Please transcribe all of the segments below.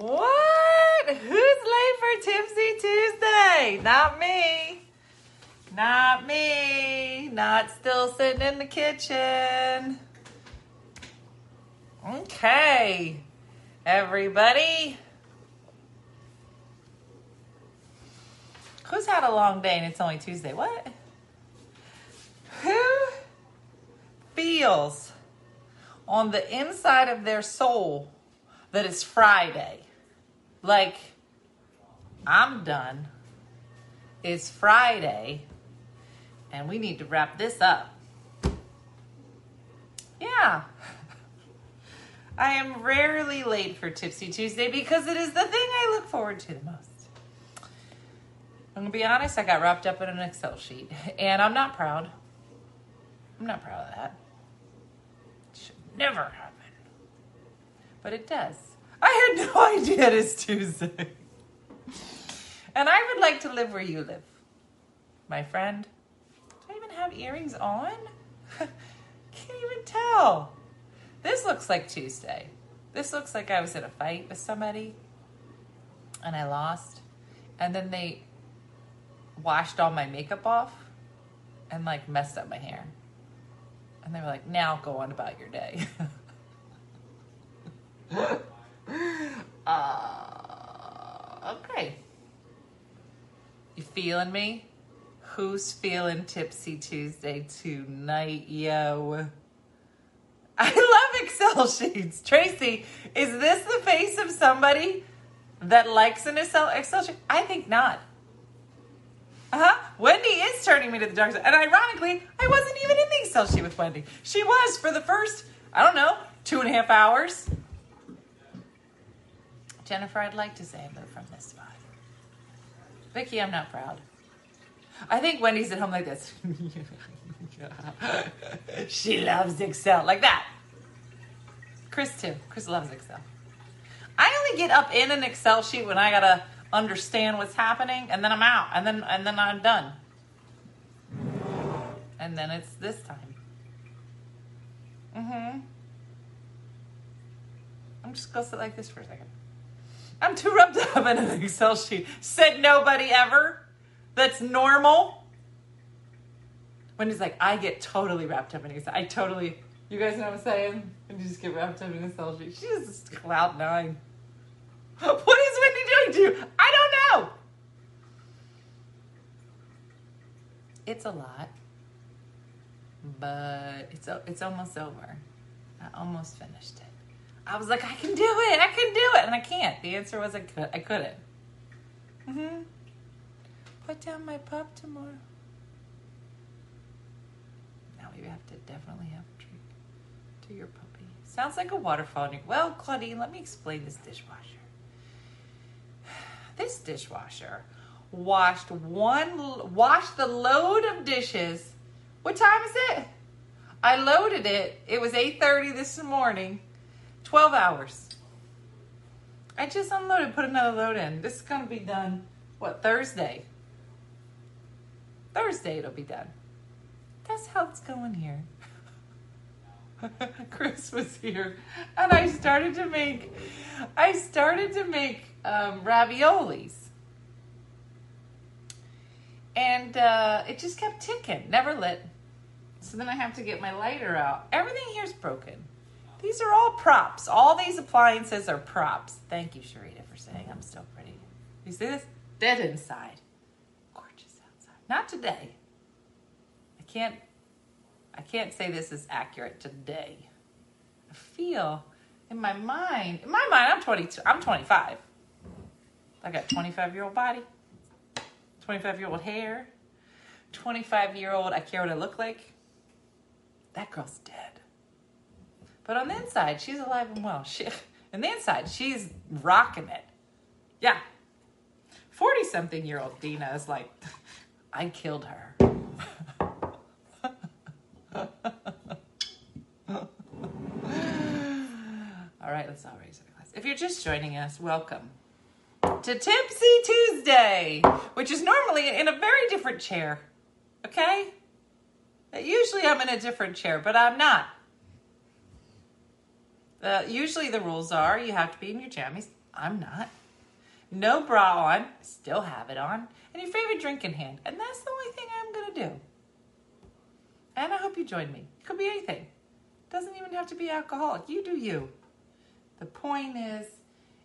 What? Who's late for Tipsy Tuesday? Not me. Not me. Not still sitting in the kitchen. Okay, everybody. Who's had a long day and it's only Tuesday? What? Who feels on the inside of their soul that it's Friday? Like, I'm done. It's Friday, and we need to wrap this up. Yeah. I am rarely late for Tipsy Tuesday because it is the thing I look forward to the most. I'm gonna be honest, I got wrapped up in an Excel sheet, and I'm not proud. I'm not proud of that. It should never happen. But it does. I had no idea it is Tuesday. and I would like to live where you live. My friend, do I even have earrings on? Can't even tell. This looks like Tuesday. This looks like I was in a fight with somebody and I lost. And then they washed all my makeup off and like messed up my hair. And they were like, now go on about your day. uh, okay. You feeling me? Who's feeling Tipsy Tuesday tonight, yo? I love Excel sheets. Tracy, is this the face of somebody that likes an Excel, Excel sheet? I think not. Uh huh. Wendy is turning me to the dark side. And ironically, I wasn't even in the Excel sheet with Wendy. She was for the first, I don't know, two and a half hours. Jennifer, I'd like to say move from this spot. Vicky, I'm not proud. I think Wendy's at home like this. she loves Excel. Like that. Chris, too. Chris loves Excel. I only get up in an Excel sheet when I gotta understand what's happening, and then I'm out, and then and then I'm done. And then it's this time. Mm-hmm. I'm just gonna sit like this for a second. I'm too rubbed up in an Excel sheet. Said nobody ever. That's normal. When he's like, I get totally wrapped up in Excel. I totally, you guys know what I'm saying? And you just get wrapped up in Excel sheet. She's just cloud nine. What is Wendy doing to you? I don't know. It's a lot, but it's it's almost over. I almost finished it. I was like, I can do it. I can do it, and I can't. The answer was I could. I couldn't. Mhm. Put down my pup tomorrow. Now we have to definitely have a treat to your puppy. Sounds like a waterfall. Well, Claudine, let me explain this dishwasher. This dishwasher washed one washed the load of dishes. What time is it? I loaded it. It was 8:30 this morning. 12 hours. I just unloaded, put another load in. This is going to be done what, Thursday? Thursday it'll be done. That's how it's going here. Chris was here and I started to make I started to make um, raviolis. And uh, it just kept ticking, never lit. So then I have to get my lighter out. Everything here's broken. These are all props. All these appliances are props. Thank you, Sharita, for saying I'm still pretty. You see this? Dead inside. Gorgeous outside. Not today. I can't I can't say this is accurate today. I feel in my mind, in my mind, I'm 22, I'm 25. I got 25 year old body, 25 year old hair, 25 year old, I care what I look like. That girl's dead. But on the inside, she's alive and well. She, on the inside, she's rocking it. Yeah. 40 something year old Dina is like, I killed her. all right, let's all raise our glass. If you're just joining us, welcome to Tipsy Tuesday, which is normally in a very different chair. Okay? Usually I'm in a different chair, but I'm not. Uh, usually the rules are you have to be in your jammies, I'm not. No bra on, still have it on, and your favorite drink in hand. And that's the only thing I'm going to do. And I hope you join me. It could be anything. Doesn't even have to be alcoholic. You do you. The point is,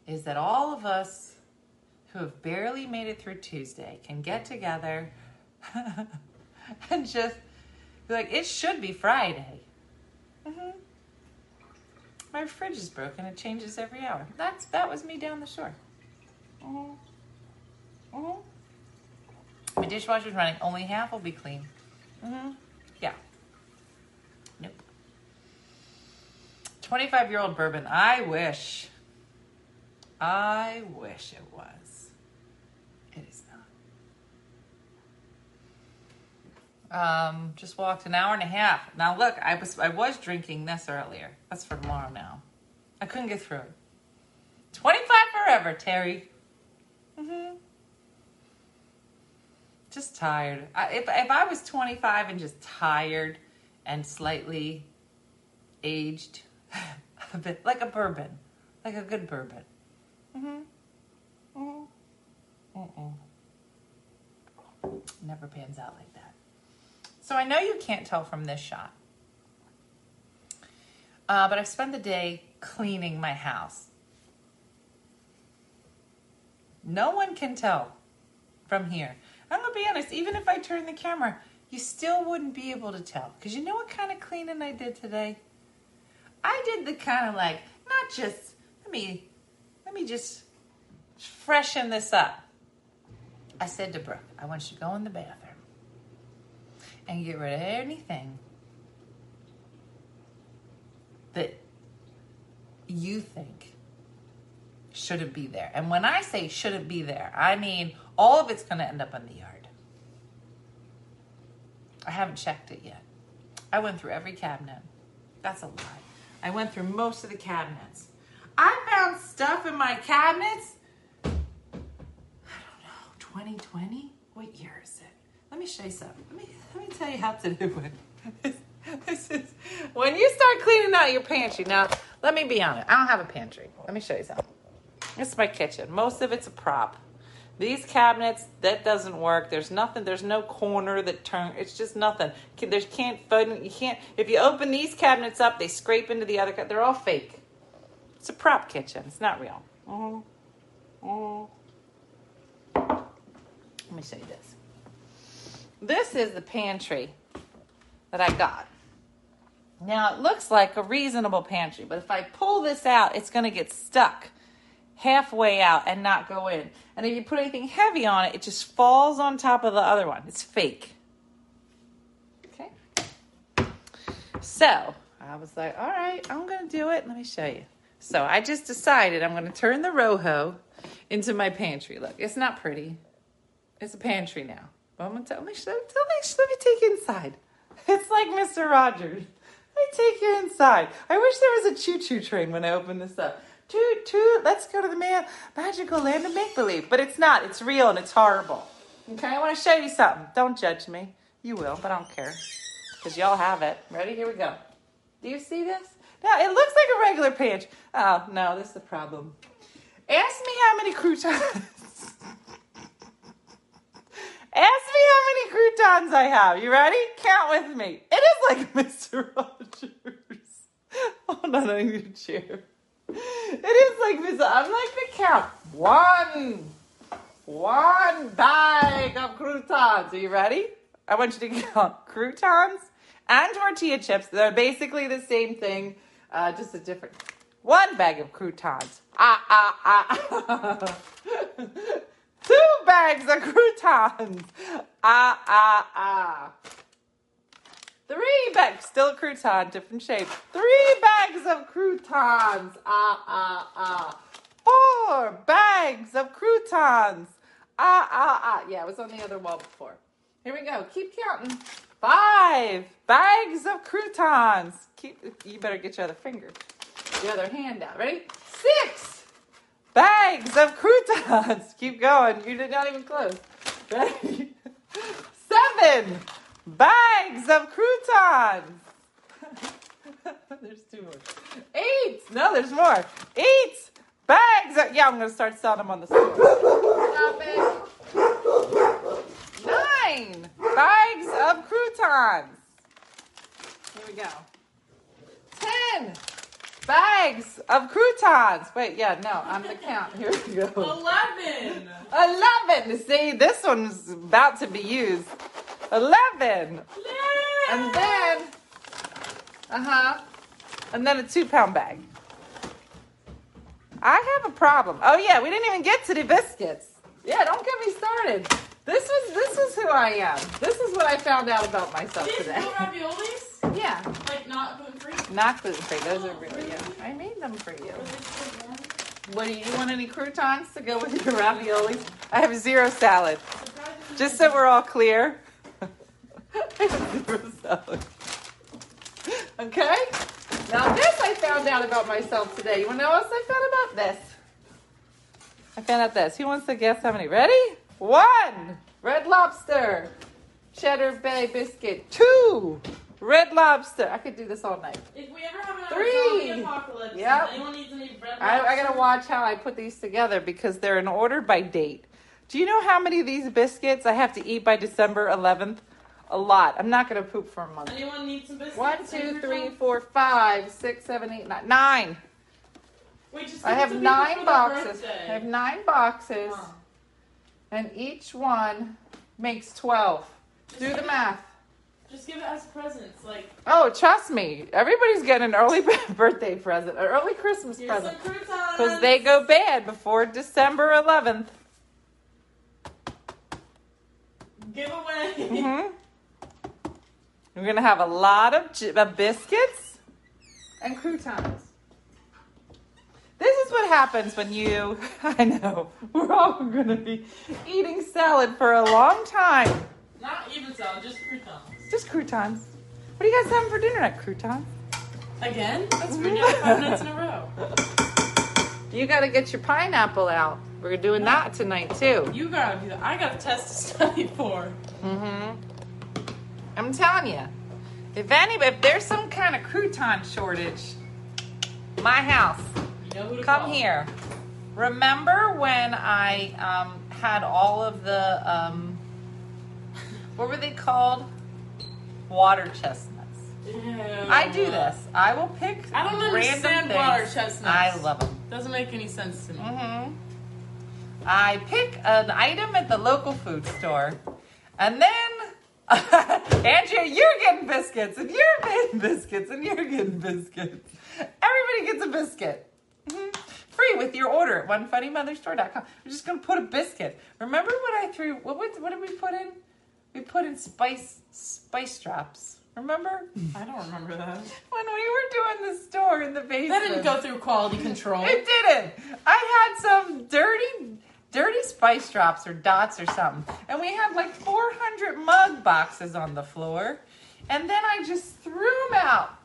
is that all of us who have barely made it through Tuesday can get together and just be like, it should be Friday. Mm-hmm. My fridge is broken. It changes every hour. That's that was me down the shore. Mm-hmm. Mm-hmm. My dishwasher's running. Only half will be clean. Mm-hmm. Yeah. Nope. 25 year old bourbon. I wish. I wish it was. It is not. Um, just walked an hour and a half. Now look, I was I was drinking this earlier. That's for tomorrow now. I couldn't get through it. 25 forever, Terry. Mm-hmm. Just tired. I, if, if I was 25 and just tired and slightly aged, a bit like a bourbon, like a good bourbon. Mm-hmm. Mm-hmm. Mm-mm. Never pans out like. So I know you can't tell from this shot. Uh, but I've spent the day cleaning my house. No one can tell from here. I'm gonna be honest, even if I turn the camera, you still wouldn't be able to tell. Because you know what kind of cleaning I did today? I did the kind of like, not just, let me, let me just freshen this up. I said to Brooke, I want you to go in the bathroom and get rid of anything that you think shouldn't be there. And when I say shouldn't be there, I mean all of it's going to end up in the yard. I haven't checked it yet. I went through every cabinet. That's a lie. I went through most of the cabinets. I found stuff in my cabinets. I don't know, 2020? What year me show you something. Let me let me tell you how to do it. This, is when you start cleaning out your pantry. Now, let me be honest. I don't have a pantry. Let me show you something. This is my kitchen. Most of it's a prop. These cabinets, that doesn't work. There's nothing. There's no corner that turn. It's just nothing. There's can't. You can't. If you open these cabinets up, they scrape into the other. They're all fake. It's a prop kitchen. It's not real. Mm-hmm. Mm-hmm. Let me show you this. This is the pantry that I got. Now it looks like a reasonable pantry, but if I pull this out, it's going to get stuck halfway out and not go in. And if you put anything heavy on it, it just falls on top of the other one. It's fake. Okay. So I was like, all right, I'm going to do it. Let me show you. So I just decided I'm going to turn the Rojo into my pantry. Look, it's not pretty. It's a pantry now. To tell me, let me, take you inside. It's like Mr. Rogers. I take you inside. I wish there was a choo-choo train when I open this up. Toot toot, let's go to the man magical land of make believe. But it's not. It's real and it's horrible. Okay, I want to show you something. Don't judge me. You will, but I don't care because y'all have it. Ready? Here we go. Do you see this? Now it looks like a regular page. Oh no, this is the problem. Ask me how many croutons. Ask me how many croutons I have. You ready? Count with me. It is like Mr. Rogers. Hold on, I need a chair. It is like Mr. I'm like the count. One. One bag of croutons. Are you ready? I want you to count croutons and tortilla chips. They're basically the same thing, uh, just a different. One bag of croutons. Ah, ah, ah. Two bags of croutons. Ah, ah, ah. Three bags, still a crouton, different shape. Three bags of croutons. Ah, ah, ah. Four bags of croutons. Ah, ah, ah. Yeah, it was on the other wall before. Here we go. Keep counting. Five bags of croutons. Keep. You better get your other finger, the other hand out. Ready? Six bags of croutons. Keep going. You did not even close. Ready? Seven bags of croutons. there's two more. Eight. No, there's more. Eight Bags. Of, yeah, I'm gonna start selling them on the store. Stop it. Nine bags of croutons. Here we go. Ten bags of croutons. Wait, yeah, no, I'm the count. Here we go. Eleven. Eleven. See, this one's about to be used. Eleven. And then, uh huh, and then a two pound bag. I have a problem. Oh yeah, we didn't even get to the biscuits. Yeah, don't get me started. This was this is who I am. This is what I found out about myself These today. little raviolis? Yeah, Like not gluten free? not gluten free. Those are really good. I made them for you. What do you want? Any croutons to go with your raviolis? I have zero salad. Just so we're all clear. Zero salad. Okay? Now this I found out about myself today. You wanna know what else I found about this? I found out this. Who wants to guess how many? Ready? One. Red lobster. Cheddar Bay biscuit. Two. Red lobster. I could do this all night. If we ever have another Three. zombie apocalypse, Yep. anyone needs any bread I, I gotta watch how I put these together because they're in order by date. Do you know how many of these biscuits I have to eat by December 11th? A lot. I'm not gonna poop for a month. Anyone need some biscuits? One, two, three, four, five, six, seven, eight, nine. Nine. Wait, just I have to people for nine boxes. I have nine boxes, Huh. and each one makes 12. Do the math. Just give it as presents. Like, Oh, trust me. Everybody's getting an early birthday present, an early Christmas here's present. Because they go bad before December 11th. Give away. hmm We're going to have a lot of, j- of biscuits and croutons. This is what happens when you, I know, we're all going to be eating salad for a long time. Not even salad, just croutons. Just croutons. What are you guys having for dinner at croutons? Again? That's been out five nights in a row. You got to get your pineapple out. We're doing that tonight too. You gotta do that. I got a test to study for. Mm-hmm. I'm telling you, if any, if there's some kind of crouton shortage, my house, You know come call. here. Remember when I um, had all of the um, what were they called? Water chestnuts. Ew. I do this. I will pick. I don't random understand things. water chestnuts. I love them. Doesn't make any sense to me. hmm I pick an item at the local food store, and then Andrea, you're getting biscuits, and you're getting biscuits, and you're getting biscuits. Everybody gets a biscuit. Mhm. Free with your order at onefunnymotherstore.com. We're just gonna put a biscuit. Remember what I threw? What what, what did we put in? We put in spice spice drops. Remember I don't remember that. when we were doing the store in the basement? That didn't go through quality control. It didn't. I had some dirty, dirty spice drops or dots or something, and we had like 400 mug boxes on the floor, and then I just threw them out.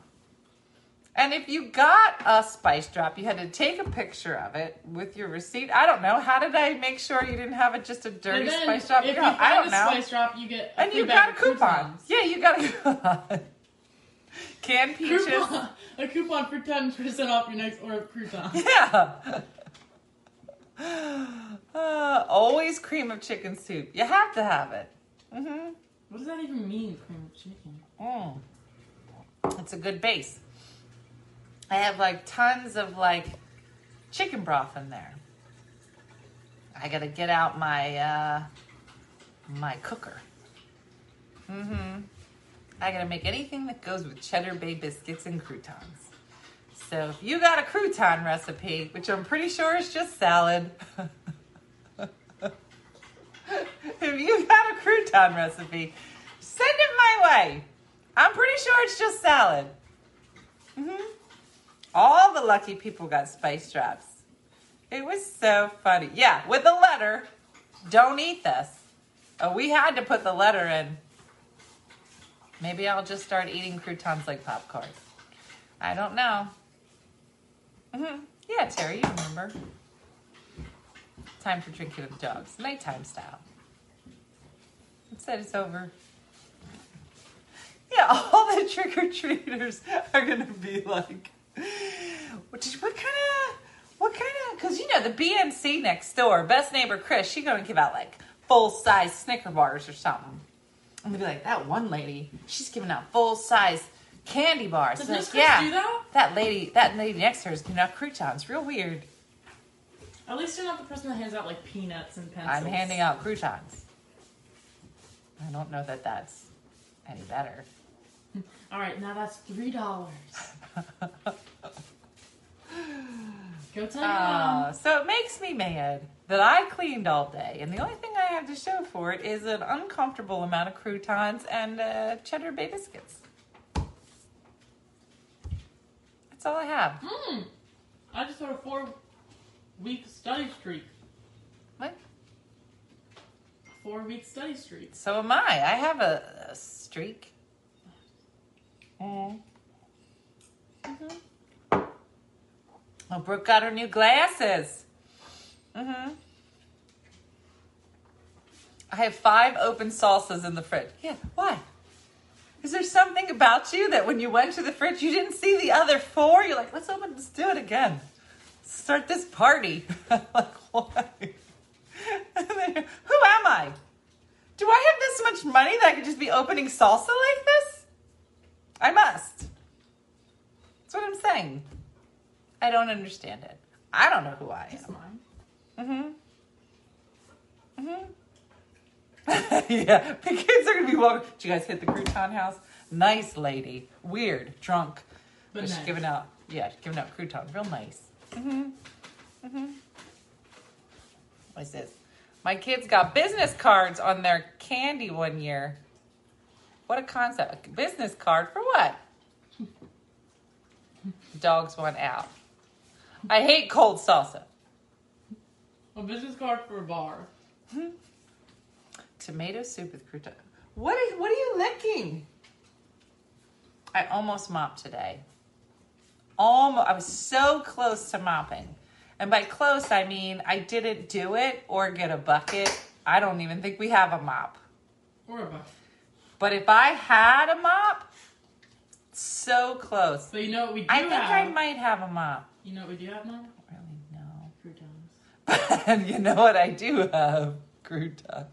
And if you got a spice drop, you had to take a picture of it with your receipt. I don't know. How did I make sure you didn't have it just a dirty spice drop? if you find I don't a know. spice drop, you get a and you got a coupon. croutons. Yeah, you got a coupon. Canned peaches. Coupon, a coupon for ten percent off your next order of croutons. Yeah. Uh, always cream of chicken soup. You have to have it. Mm-hmm. What does that even mean, cream of chicken? Mm. It's a good base. I have like tons of like chicken broth in there. I gotta get out my uh, my cooker. Mm-hmm. I gotta make anything that goes with cheddar bay biscuits and croutons. So if you got a crouton recipe, which I'm pretty sure is just salad. if you got a crouton recipe, send it my way. I'm pretty sure it's just salad. Mm hmm All the lucky people got spice drops. It was so funny. Yeah, with the letter, don't eat this. Oh, we had to put the letter in. Maybe I'll just start eating croutons like popcorn. I don't know. hmm Yeah, Terry, you remember. Time for drinking with dogs. Nighttime style. Instead, it's over. Yeah, all the trick or treaters are gonna be like, what, did, what kind of What kind of? Because you know the BNC next door, best neighbor Chris, she gonna give out like full size Snicker bars or something. I'm gonna be like that one lady. She's giving out full size candy bars. Does Like, yeah, do that? that lady, that lady next to her is giving out croutons. Real weird. At least you're not the person that hands out like peanuts and pencils. I'm handing out croutons. I don't know that that's any better. All right, now that's three dollars. Go tell. Uh, so it makes me mad that I cleaned all day, and the only thing I have to show for it is an uncomfortable amount of croutons and uh, cheddar bay biscuits. That's all I have. Hmm. I just had a four-week study streak. What? Four-week study streak. So am I. I have a, a streak. Mm. Oh, Brooke got her new glasses. Mm-hmm. I have five open salsas in the fridge. Yeah, why? Is there something about you that when you went to the fridge, you didn't see the other four? You're like, let's open, let's do it again. Start this party. like, why? And then, Who am I? Do I have this much money that I could just be opening salsa like this? I must. That's what I'm saying. I don't understand it. I don't know who I am. Mm-hmm. Mm-hmm. yeah, the kids are gonna be walking. Did you guys hit the crouton house? Nice lady. Weird, drunk. But But she's giving out, yeah, she's giving out croutons. Real nice. Mm-hmm. Mm-hmm. What's this? My kids got business cards on their candy one year. What a concept. A business card for what? Dogs want out. I hate cold salsa. A business card for a bar. Tomato soup with crouton. What are, what are you licking? I almost mopped today. Almost, I was so close to mopping. And by close, I mean I didn't do it or get a bucket. I don't even think we have a mop. Or a bar. But if I had a mop, so close. But you know what we do I think I might have a mop. You know what we do have now? Really, no. Croutons. And you know what I do have? Croutons.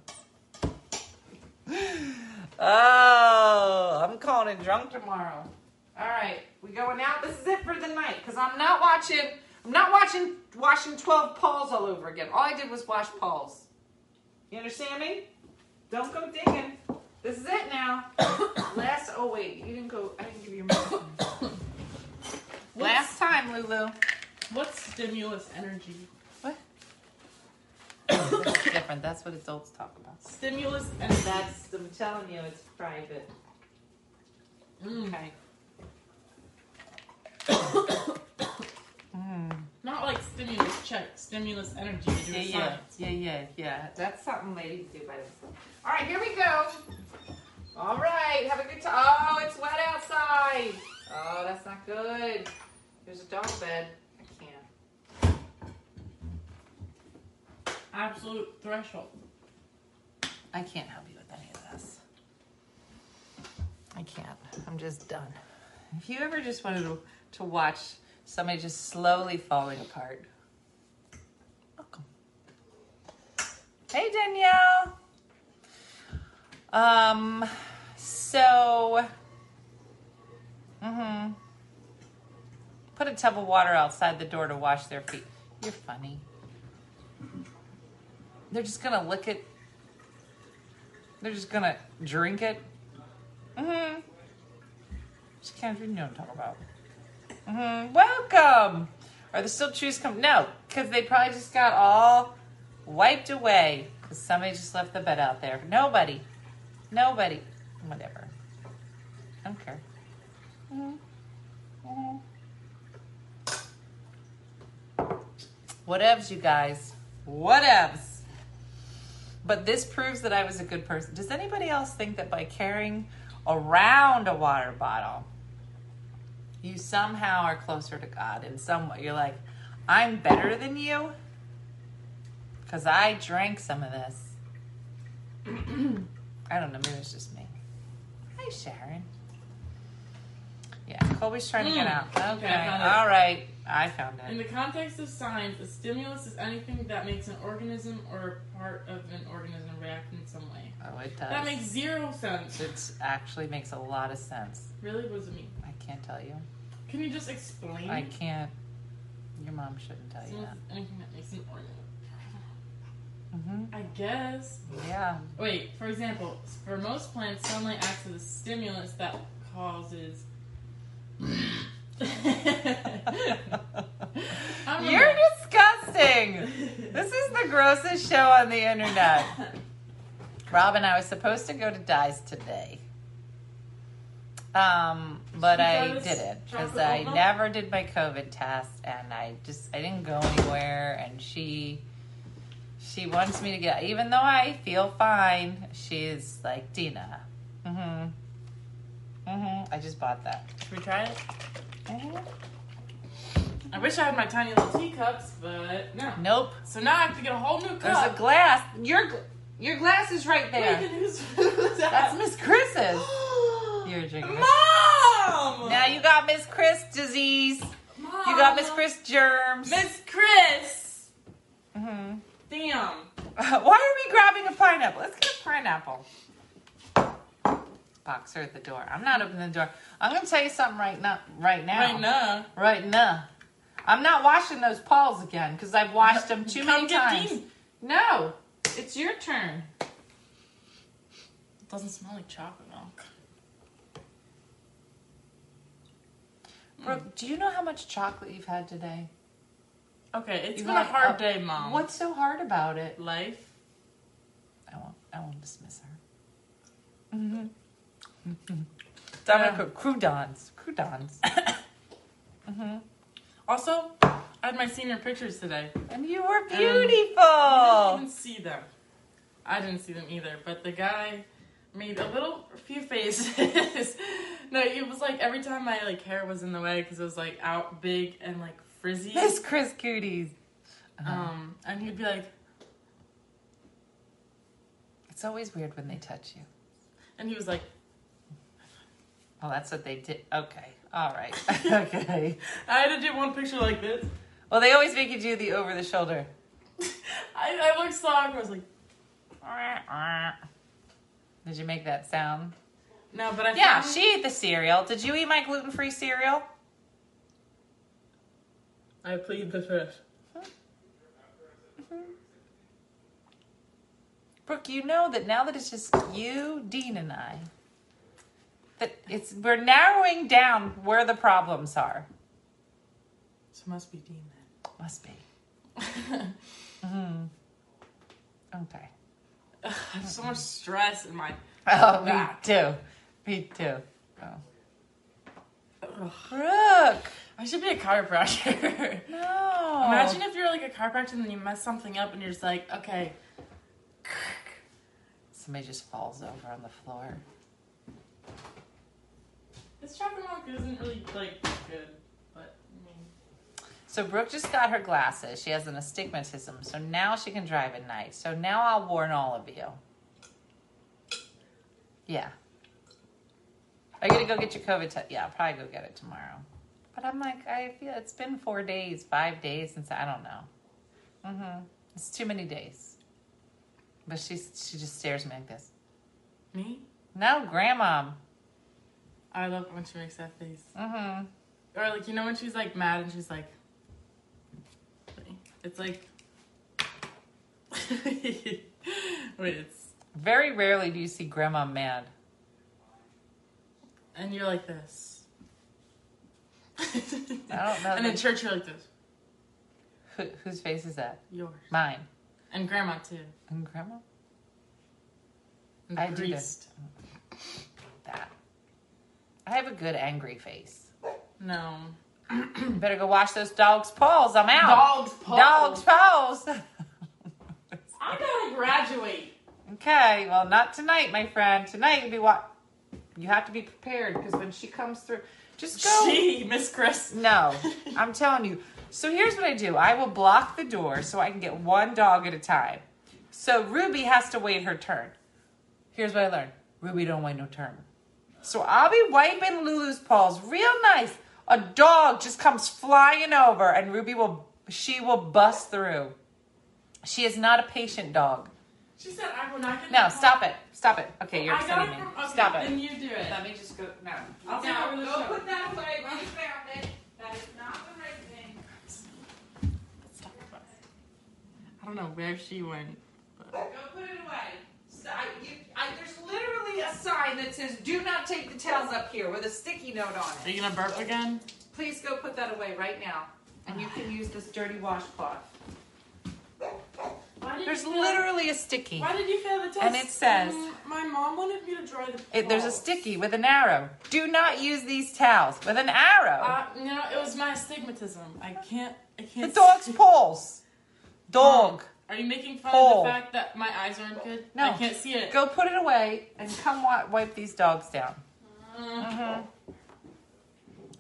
Oh, I'm calling it drunk tomorrow. All right, we going out. This is it for the night because I'm not watching. I'm not watching washing 12 Pauls all over again. All I did was wash Pauls. You understand me? Don't go digging. This is it now. Last. Oh wait, you didn't go. I didn't give you your. Last time, Lulu. What's stimulus energy? What? That's different. That's what adults talk about. Stimulus energy. That's, I'm telling you, it's private. Mm. Okay. mm. Not like stimulus check, stimulus energy to do Yeah, yeah, science. yeah, yeah, yeah. That's something ladies do by themselves. All right, here we go. All right, have a good time. Oh, it's wet outside. Oh, that's not good. There's a dog bed. I can't. Absolute threshold. I can't help you with any of this. I can't. I'm just done. If you ever just wanted to, to watch somebody just slowly falling apart, welcome. Hey, Danielle. Um, so, mm-hmm. Put a tub of water outside the door to wash their feet. You're funny. They're just gonna lick it they're just gonna drink it. Mm-hmm. Just can't you know what I'm talking about. Mm-hmm. Welcome. Are the still trees come? No, because they probably just got all wiped away because somebody just left the bed out there. Nobody. Nobody. Whatever. I don't care. Mm-hmm. Mm-hmm. Whatevs, you guys. Whatevs. But this proves that I was a good person. Does anybody else think that by carrying around a water bottle, you somehow are closer to God in some way? You're like, I'm better than you because I drank some of this. I don't know. Maybe it's just me. Hi, Sharon. Yeah, Colby's trying to get Mm. out. Okay, Okay, I found it. all right. I found In the context of science, a stimulus is anything that makes an organism or a part of an organism react in some way. Oh, it does. That makes zero sense. It actually makes a lot of sense. Really? What does it mean? I can't tell you. Can you just explain? I can't. Your mom shouldn't tell you Stimulus that. anything that makes an organism. Mm-hmm. I guess. Yeah. Wait, for example, for most plants, sunlight acts as a stimulus that causes. You're disgusting. This is the grossest show on the internet. Robin, I was supposed to go to Dyes today. Um, but I didn't because I never did my COVID test and I just I didn't go anywhere and she she wants me to get even though I feel fine, she's like Dina. Mm-hmm. Mm-hmm. I just bought that. Should we try it? Mhm. I wish I had my tiny little teacups, but no. Nope. So now I have to get a whole new cup. There's a glass. Your your glass is right there. then who's, who's that? That's Miss Chris's. You're drinking. Mom! Now you got Miss Chris disease. Mom! You got Miss Chris germs. Miss Chris! hmm Damn. Why are we grabbing a pineapple? Let's get a pineapple. Boxer at the door. I'm not opening the door. I'm gonna tell you something right now. Right now. Right now. Right now. I'm not washing those paws again because I've washed them too Come many times. Dean. No, it's your turn. It doesn't smell like chocolate milk. Brooke, do you know how much chocolate you've had today? Okay, it's You been a hard a- day, Mom. What's so hard about it? Life? I won't. I won't dismiss her. Mm-hmm. Dominic, croutons, croutons. mm-hmm. Also, I had my senior pictures today. And you were You didn't even see them. I didn't see them either, but the guy made a little a few faces. no, it was like every time my like hair was in the way because it was like out big and like frizzy. Miss Chris Cooties. Uh-huh. Um, and he'd be like, It's always weird when they touch you. and he was like, Well, that's what they did. Okay. All right. okay. I had to do one picture like this. Well, they always make you do the over the shoulder. I, I looked so awkward. I was like, Did you make that sound? no, but I Yeah, found- she ate the cereal. Did you eat my gluten free cereal? I plead the fifth. Mm-hmm. Brooke, you know that now that it's just you, Dean, and I, that it's we're narrowing down where the problems are. So it must be Dean Must be. then. hmm Okay. I have so much stress in my. Oh, me Back. too. Me too. Oh. Ugh. Brooke. I should be a chiropractor. No. Imagine if you're like a chiropractor and then you mess something up and you're just like, okay, somebody just falls over on the floor. This chocolate milk isn't really like good, but I mean, So Brooke just got her glasses. She has an astigmatism, so now she can drive at night. So now I'll warn all of you. Yeah. Are you gonna go get your COVID test? Yeah, I'll probably go get it tomorrow. But I'm like, I feel it's been four days, five days since I don't know. Mm-hmm. It's too many days. But she she just stares at me like this. me? No, grandma. I love it when she makes that face. Mm-hmm. Or like you know when she's like mad and she's like, it's like, wait, it's Very rarely do you see grandma mad. and you're like this. I don't know And in church you're like this. Who, whose face is that? Yours Mine. and grandma too. And grandma? And the I do that. priest. That. I have a good angry face. No. Better go wash those dogs' paws. I'm out. Dogs. Paws. Dogs' paws. I gotta graduate. okay, well, not tonight, my friend. Tonight you'll be what? You have to be prepared because when she comes through, just go. She, Miss Chris. No, I'm telling you. So here's what I do I will block the door so I can get one dog at a time. So Ruby has to wait her turn. Here's what I learned Ruby don't wait no turn. So I'll be wiping Lulu's paws real nice. A dog just comes flying over and Ruby will she will bust through. She is not a patient dog. She said I will not get No, stop call." it. Stop it. Okay, you're I upsetting me. okay, Stop it. Then you do it. Let me just go. No. I'll take no, over the go show. put that away. We found it. That is not the right thing. Stop it. I don't know where she went. But... Go put it away. So I, you, I, there's literally a sign that says "Do not take the towels up here" with a sticky note on it. Are you gonna burp again? Please go put that away right now, and you can use this dirty washcloth. Why did There's you literally a sticky. Why did you fail the test? And it says- Mm, my mom wanted me to dry the. It, there's a sticky with an arrow. Do not use these towels with an arrow. Uh, no, it was my astigmatism. I can't. I the can't. The dog's see- paws. Dog. Are you making fun Pole. of the fact that my eyes aren't good? No. I can't see it. Go put it away and come wa- wipe these dogs down. Mm. hmm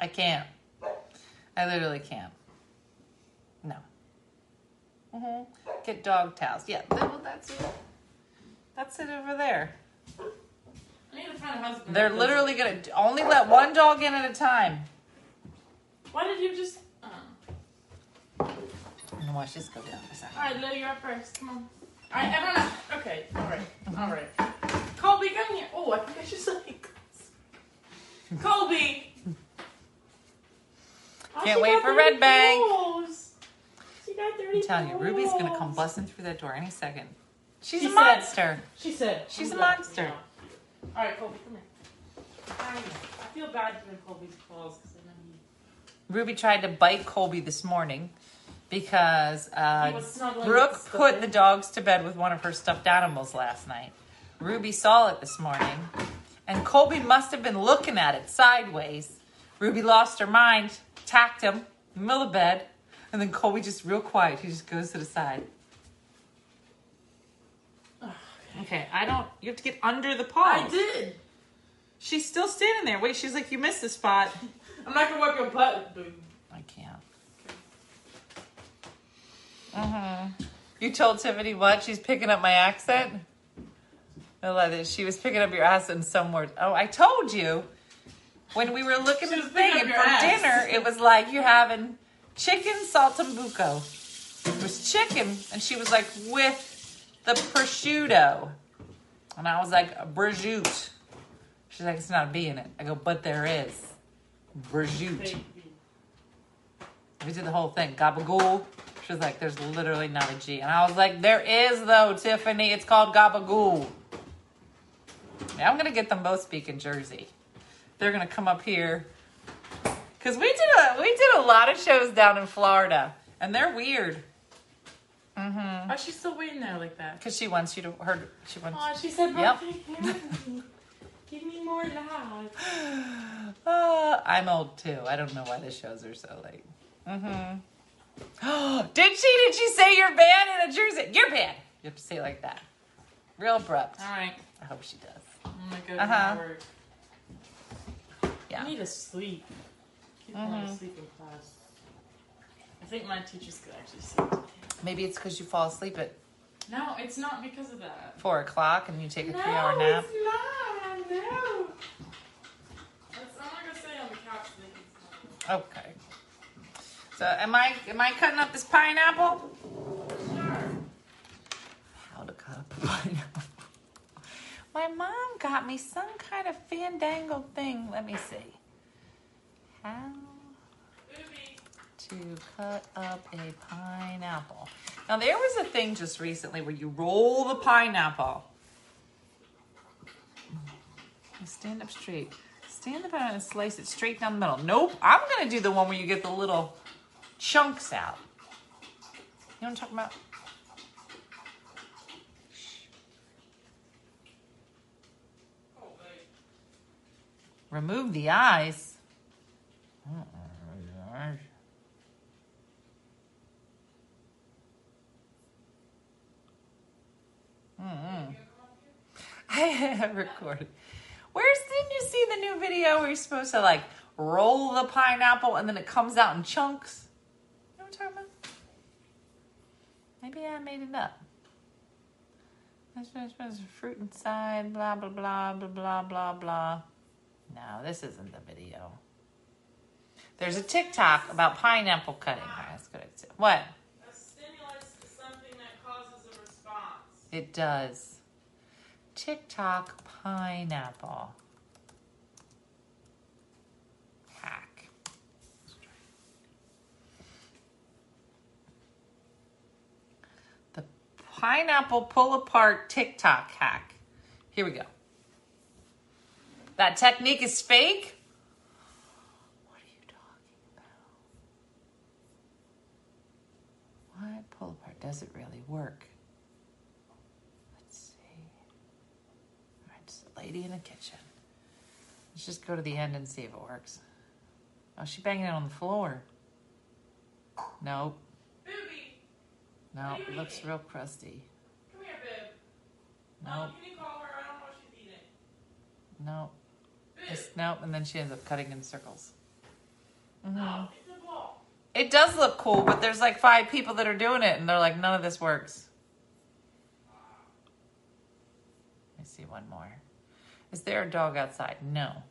I can't. I literally can't. No. hmm Get dog towels. Yeah, well, that's it. That's it over there. I need to find a husband. They're literally gonna only let one dog in at a time. Why did you just? Uh. I'm gonna watch this go down for a second. All right, Lily, you're up first. Come on. All right, everyone. Up. Okay. All right. All right. Colby, come here. Oh, I think I should like. Colby. Oh, Can't wait for Red Bank. balls. She got dirty I'm telling you, Ruby's gonna come busting through that door any second. She's She a said- monster. She said. She's I'm a monster. All right, Colby, come here. I. I feel bad doing Colby's calls because I know he. Ruby tried to bite Colby this morning because uh, Brooke put the dogs to bed with one of her stuffed animals last night. Ruby saw it this morning, and Colby must have been looking at it sideways. Ruby lost her mind, tacked him in the middle of bed, and then Colby just real quiet. He just goes to the side. Okay, I don't. You have to get under the paw. I did. She's still standing there. Wait, she's like, you missed the spot. I'm not gonna wipe your butt. dude. I can't. Mm-hmm. You told Tiffany what? She's picking up my accent? I love it. She was picking up your accent in some words. Oh, I told you. When we were looking at the thing, picking and up for ass. dinner, it was like you're having chicken saltimbocco. It was chicken, and she was like, with the prosciutto. And I was like, prosciutto. She's like, it's not a B in it. I go, but there is. Prosciutto. We did the whole thing. Gabagool. She was like, there's literally not a G. And I was like, there is though, Tiffany. It's called Gabagool. Yeah, I'm gonna get them both speaking Jersey. They're gonna come up here. Cause we did a we did a lot of shows down in Florida. And they're weird. Mm-hmm. Why is she still waiting there like that? Cause she wants you to her she wants Oh, she said, Yep. "Bro, take care of me. Give me more love." Uh, I'm old too. I don't know why the shows are so late. Mm-hmm. did she? Did she say you're bad in a Jersey? You're bad. You have to say it like that. Real abrupt. All right, I hope she does. Oh my gonna go to Uh-huh. work. Yeah. I need to sleep. Keep falling Mhm. asleep in class. I think my teachers could actually sleep. Maybe it's because you fall asleep at No, it's not because of that. four o'clock and you take a no, three-hour nap. No, it's not. No. That's, I'm not gonna on the couch. so they can smell Okay. So am I am I cutting up this pineapple? Sure. How to cut up a pineapple? My mom got me some kind of fandangle thing. Let me see. How to cut up a pineapple. Now there was a thing just recently where you roll the pineapple. Stand up straight. Stand up and slice it straight down the middle. Nope, I'm gonna do the one where you get the little chunks out. You know what I'm talking about? Remove the eyes. I have recorded. Where's didn't you see the new video where you're supposed to like roll the pineapple and then it comes out in chunks? You know what I'm talking about? Maybe I made it up. There's fruit inside, blah blah blah blah blah blah blah. No, this isn't the video. There's a TikTok about pineapple cutting. Right, let's what? A stimulus is something that causes a response. It does. TikTok pineapple. Hack. The pineapple pull apart TikTok hack. Here we go. That technique is fake? What are you talking about? Pull apart. Does it really work? Let's see. All right, just a lady in the kitchen. Let's just go to the end and see if it works. Oh, she's banging it on the floor. Nope. No, it looks real crusty. come here, bib. Nope. Mom, can you call her? I don't know what she's eating. Bib. It's, nope. And then she ends up cutting in circles. Mhm. No, it's a ball. It does look cool, but there's like five people that are doing it, and they're like, none of this works. Let me see one more. Is there a dog outside? No.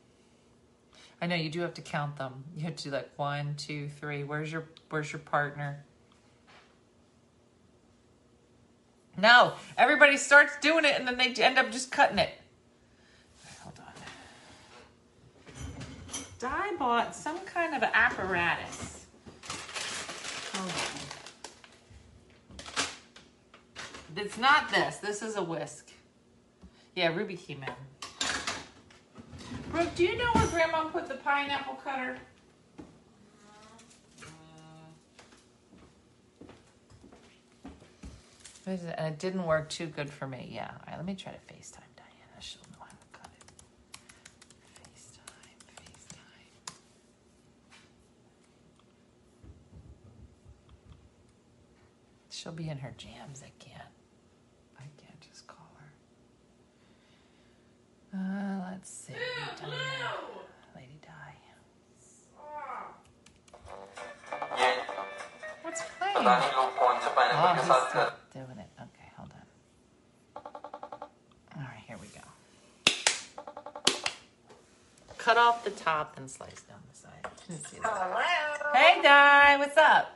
I know you do have to count them. You have to do like one, two, three. Where's your Where's your partner? No, everybody starts doing it, and then they end up just cutting it. Hold on. Di bought some kind of apparatus. Hold on. It's not this. This is a whisk. Yeah, Ruby came in. Brooke, do you know where Grandma put the pineapple cutter? And it didn't work too good for me. Yeah. All right, let me try to FaceTime Diana. She'll know how to cut it. FaceTime, FaceTime. She'll be in her jams. I top and slice down the side. Let's see that. Hello. Hey, Di, what's up?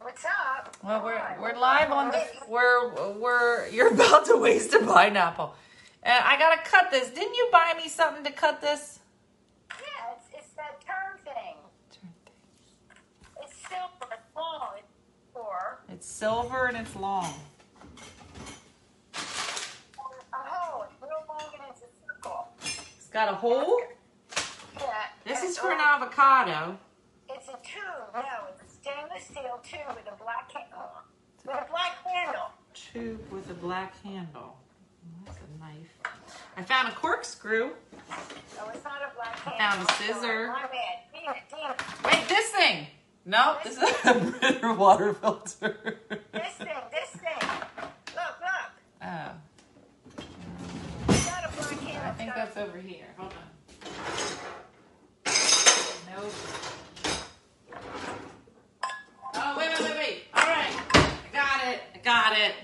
What's up? Well, we're we're live on the we're we're you're about to waste a pineapple, and I gotta cut this. Didn't you buy me something to cut this? Yeah, it's, it's that turn thing. It's silver, it's long. It's silver and it's long. A hole, it's real long and it's a circle. It's got a hole. Yeah. This and is for an it's- avocado. It's a tube. No, it's a stainless steel tube with a black handle. With a black handle. Tube with a black handle. That's a knife. I found a corkscrew. No, it's not a black I found a scissor. My bad. Damn damn it. Wait, this thing. No, this is a Brita water filter. This thing, this thing. Look, look. Oh, It's got a black handle. I think that's over here. Hold on. Nope. Oh, wait, wait, wait, wait. All right. I got it. I got it.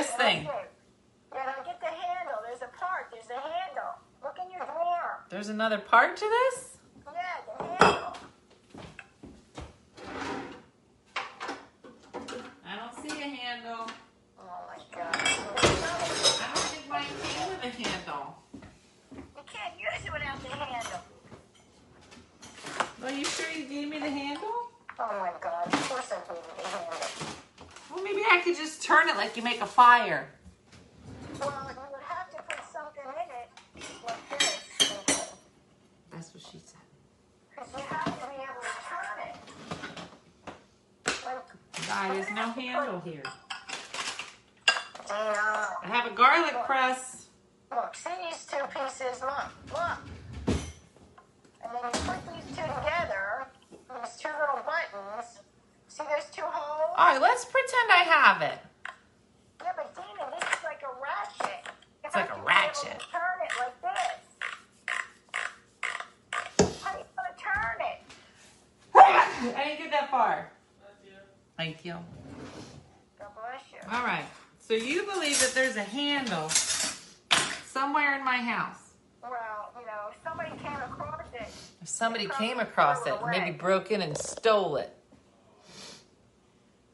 This oh, thing. Now get the handle. There's a part. There's a handle. Look in your drawer. There's another part to this? Yeah, the handle. I don't see a handle. Oh my god. I don't think mine came with a handle. You can't use it without the handle. Are you sure you gave me the handle? Oh my god. Of course I gave you the handle. Well, maybe I could just turn it like you make a fire. Well, you have to put something in it like this. That's what she said. Because you have to be able to turn it. Guy, there's no handle here. damn. I have a garlic press. Look, see these two pieces? Look, look. And then you put these two together, these two little buttons. See those two holes? All right, let's pretend I have it. Yeah, but Dina, this is like a ratchet. You It's like have a to be able ratchet. to Turn it like this. How you to turn it? I didn't get that far. You. Thank you. God bless you. All right. So you believe that there's a handle somewhere in my house. Well, you know, if somebody came across it. If somebody came across it, it maybe broke in and stole it.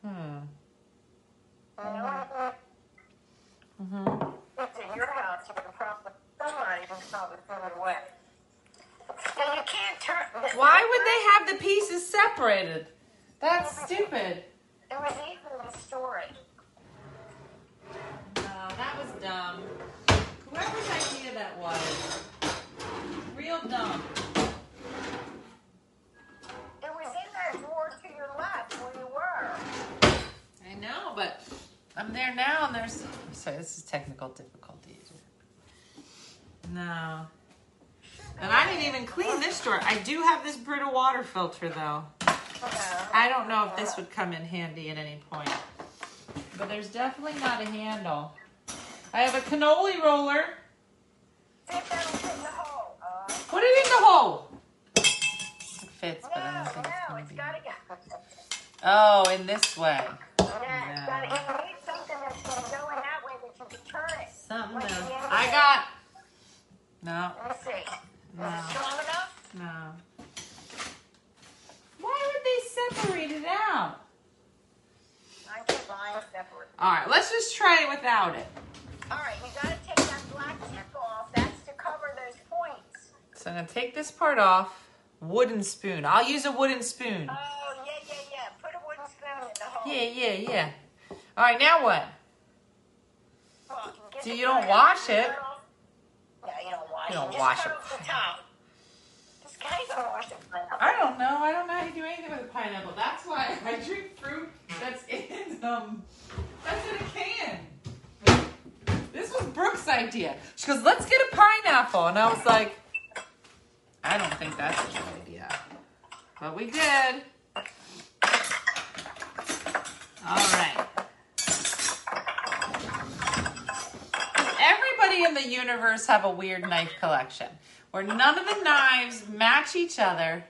Hmm. Mm-hmm. It's in your house, you can probably, probably throw it away. Now you can't turn. Why would they have the pieces separated? That's stupid. It was evenly stored. No, that was dumb. Whoever's idea that was, real dumb. It was in that drawer to your left where you were. I know, but I'm there now, and there's. Sorry, this is technical difficulties. No. And I didn't even clean this drawer. I do have this Brita water filter, though. I don't know if this would come in handy at any point. But there's definitely not a handle. I have a cannoli roller. See if that'll fit in the hole. Put it in the hole. It fits, but I don't think it's gonna be. Oh, in this way. Yeah, it's you need something that's gonna go in that way that you can turn it. Something else. the end of I got. No, Let's see. Is no, strong enough? no. Why would they separate it out? I keep mine separate. All right, let's just try it without it. All right, you gotta take that black tip off. That's to cover those points. So I'm gonna take this part off. Wooden spoon. I'll use a wooden spoon. Oh, yeah, yeah, yeah. Put a wooden spoon in the hole. Yeah, yeah, yeah. All right, now what? Well, get So you don't wash off. it? No, you don't wash You it. don't Just wash cut it. off the top. This guy's gonna wash it. I don't know. I don't know how to do anything with a pineapple. That's why I drink fruit that's in um that's in a can. This was Brooke's idea. She goes, "Let's get a pineapple," and I was like, "I don't think that's a good idea," but we did. All right. Everybody in the universe have a weird knife collection where none of the knives match each other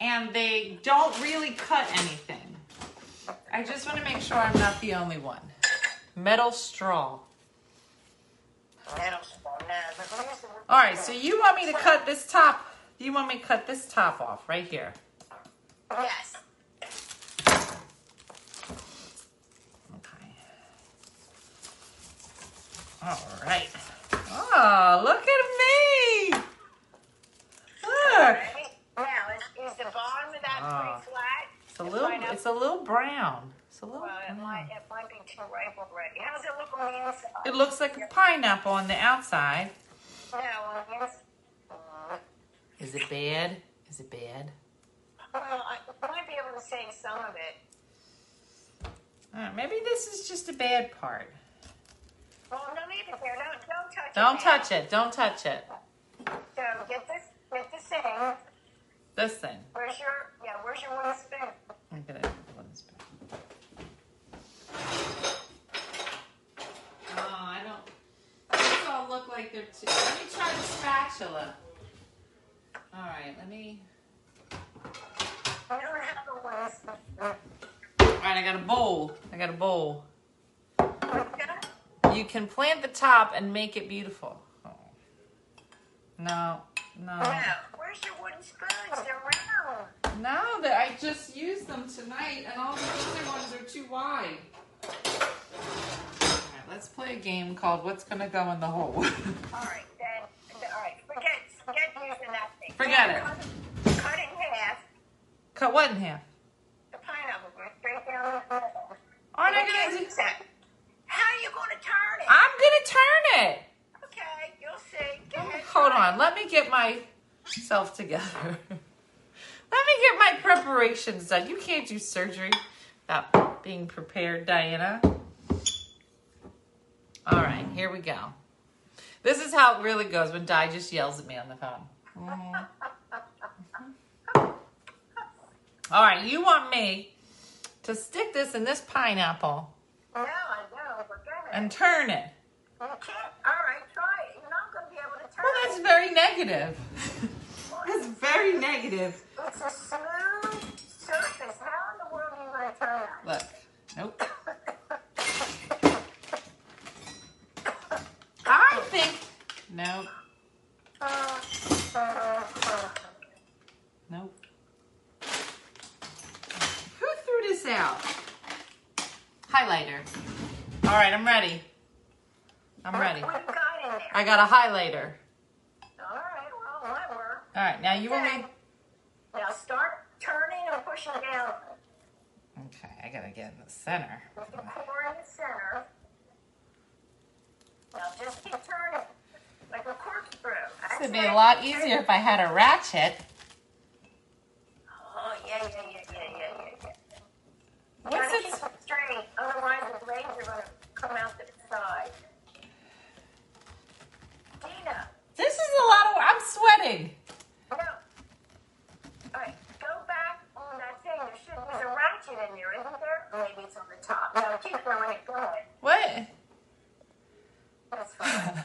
and they don't really cut anything. I just want to make sure I'm not the only one. Metal straw. Metal spoon. No, but here's the- All right, so you want me to cut this top? You want me to cut this top off right here? Yes. Okay. All right. Oh, look at me! Look. Now, is, is the bottom of that Ah. pretty flat? It's a little. It's a little brown. It's a little. Well, it might, it might be too ripe already. How does it look on the inside? It looks like a pineapple on the outside. No, on the inside. Is it bad? Is it bad? Well, I might be able to save some of it. Uh, maybe this is just a bad part. Well, no need to there. Don't, don't touch it. Don't now. touch it. Don't touch it. So get this, get this thing. This thing. Where's your, yeah, where's your wooden spoon? I'm gonna put this back. Oh, I don't. These all look like they're too. Let me try the spatula. All right, let me. I don't have a wooden spoon. All right, I got a bowl. I got a bowl. Okay. You can plant the top and make it beautiful. Oh. No, no. Now, where's your wooden spoons? They're round. No, that I just used them tonight, and all the other ones are too wide. Let's play a game called What's Gonna Go in the Hole. All right, then. All right, forget, forget using that thing. Forget it. Cut, cut it in half. Cut what in half? The pineapple goes straight down the middle. Aren't I gonna do? set. How are you going to turn it? I'm gonna turn it. Okay, you'll see. Go ahead. Hold try on, let me get myself together. let me get my preparations done. You can't do surgery without being prepared, Diana. All right, here we go. This is how it really goes when Di just yells at me on the phone. All right, you want me to stick this in this pineapple No, I know, and turn it. All right, try it. You're not going to be able to. Well, that's very negative. that's very negative. It's a smooth surface. How in the world are you going to turn it? Look. Nope. I think. Nope. Nope. Who threw this out? Highlighter. All right, I'm ready. I'm ready. What you got in there? I got a highlighter. All right, well, that worked. All right, now you want me. Now start turning and pushing down Okay, I gotta get in the center. core in the center. Now just keep turning like a corkscrew. This would be a lot easier if I had a ratchet. Oh, yeah, yeah, yeah, yeah, yeah, yeah. What's Gotta it? keep it straight, otherwise the blades are gonna come out the side. Dina, This is a lot of. I'm sweating. no. All right, go back on that thing. There should there's a ratchet in there, isn't there? Maybe it's on the top. No, keep going, keep going. What? That's fine.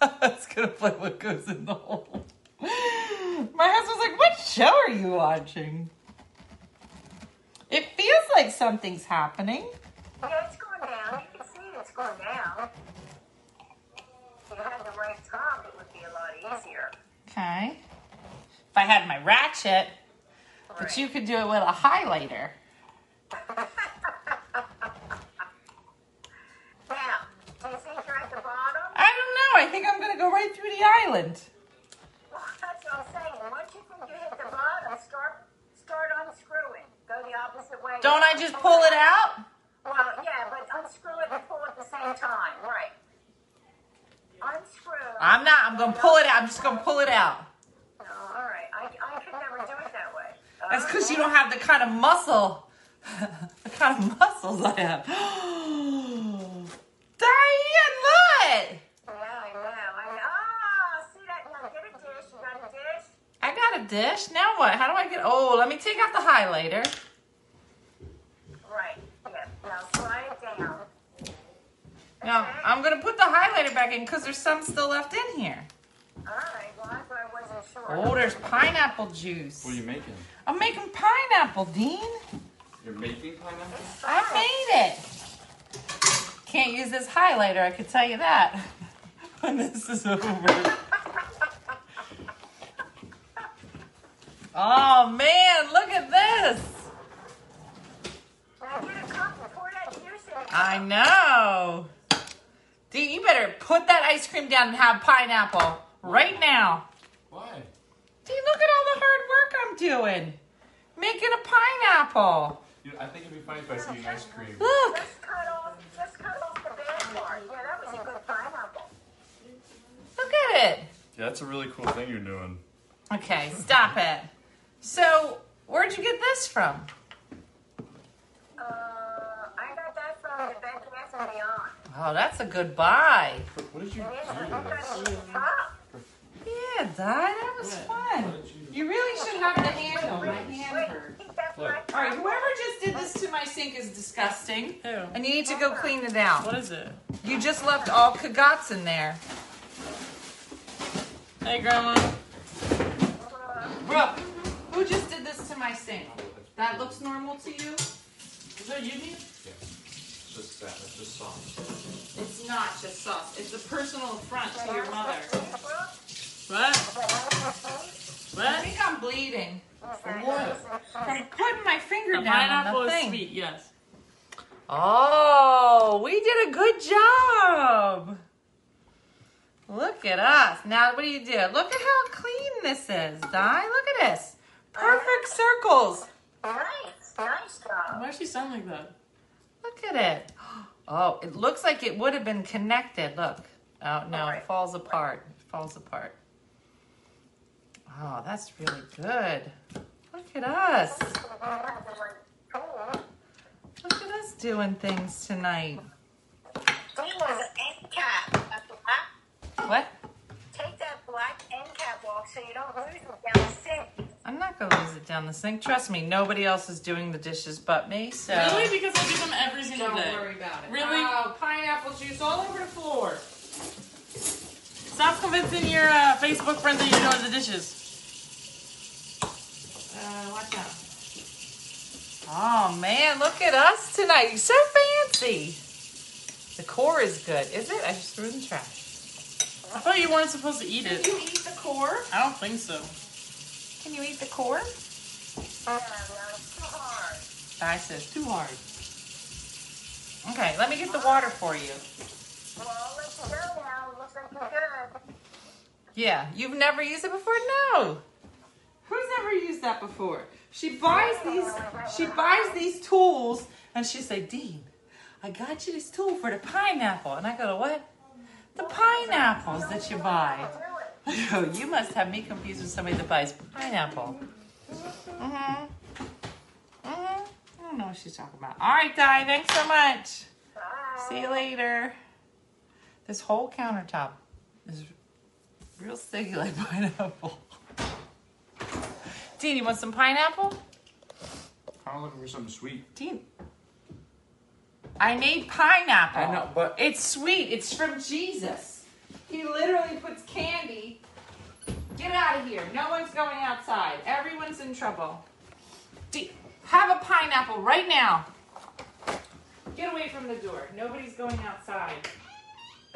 I was gonna play what goes in the hole. My husband's like, "What show are you watching?" It feels like something's happening. yeah, it's going down. You can see it's going down. If you had the right top, it would be a lot easier. Okay. If I had my ratchet, but you could do it with a highlighter. Now, do you think you're at the bottom? I don't know. I think I'm gonna go right through the island. Well, that's what I'm saying. Once you think you hit the bottom, start start unscrewing. Go the opposite way. Don't I just pull it out? Well, yeah, but unscrew it and pull at the same time. Right. Unscrew. I'm not. I'm gonna pull it out. I'm just gonna pull it out. No, all right. I, I could never do it that way. That's because you don't have the kind of muscle, the kind of muscles I have. Diane, look! Yeah, I know. I know. Ah, see that? Now get a dish. You got a dish? I got a dish. Now what? How do I get? Oh, let me take out the highlighter. Right. Yeah. Now slide it down. Now Okay. I'm gonna put the highlighter back in because there's some still left in here. All right. Well, that's what I wasn't sure. Oh, there's pineapple juice. What are you making? I'm making pineapple, Dean. You're making pineapple? I made it. Can't use this highlighter, I can tell you that. when this is over. Oh man, look at this. Now get a cup and pour that juice in. it. I know. Dean, you better put that ice cream down and have pineapple right now. Why? Dean, look at all the hard work I'm doing. Making a pineapple. You know, I think it'd be funny if I see an ice cream. Look. Just cut off. Just cut off the bad part. Yeah, that was a good pineapple. Look at it. Yeah, that's a really cool thing you're doing. Okay, stop it. So, where'd you get this from? Uh, I got that from the Bed Bath and Beyond. Oh, that's a good buy. What, what did you It is. do I to got this? it on the top. Yeah, Di, that was fun. You really should have the handle. My hand Wait, hurt. Look. All right, whoever just did this to my sink is disgusting. Ew. And you need to go clean it out. What is it? You just left all kagats in there. Hey, Grandma. Brooke, who just did this to my sink? That looks normal to you? Is that you, Dean? Yeah. It's just that. It's just sauce. It's not just sauce. It's a personal affront to your mother. What? I think I'm bleeding From What? from putting my finger The down on pineapple the is thing. sweet, yes. Oh, we did a good job. Look at us. Now, what do you do? Look at how clean this is, Di. Look at this. Perfect circles. Nice, nice job. Why does she sound like that? Look at it. Oh, it looks like it would have been connected. Look. Oh, no, it falls apart. It falls apart. Oh, that's really good. Look at us. Look at us doing things tonight. Dean was an end cap. A black, What? take that black end cap off so you don't lose it down the sink. I'm not gonna lose it down the sink. Trust me, nobody else is doing the dishes but me. So Really? Because I do them every single don't day. worry about it. Really? Oh, pineapple juice all over the floor. Stop convincing your uh, Facebook friends that you're doing the dishes. Uh, watch out. Oh man, look at us tonight. You're so fancy. The core is good, is it? I just threw it in the trash. I thought you weren't supposed to eat Can it. you eat the core? I don't think so. Can you eat the core? No, it's too hard. Di says too hard. Okay, let me get the water for you. Well, I'll let you go now. It looks like you're good. Yeah, you've never used it before? No. Who's ever used that before? She buys these she buys these tools and she's like, Dean, I got you this tool for the pineapple. And I go, what? The pineapples that you buy. I go, you must have me confused with somebody that buys pineapple. Mm-hmm. Mm-hmm. I don't know what she's talking about. All right, Di, thanks so much. See you later. This whole countertop is real sticky like pineapple. Dean, you want some pineapple? I'm looking for something sweet. Dean. I made pineapple. I know, but- it's sweet. It's from Jesus. He literally puts candy. Get out of here. No one's going outside. Everyone's in trouble. Dean, have a pineapple right now. Get away from the door. Nobody's going outside.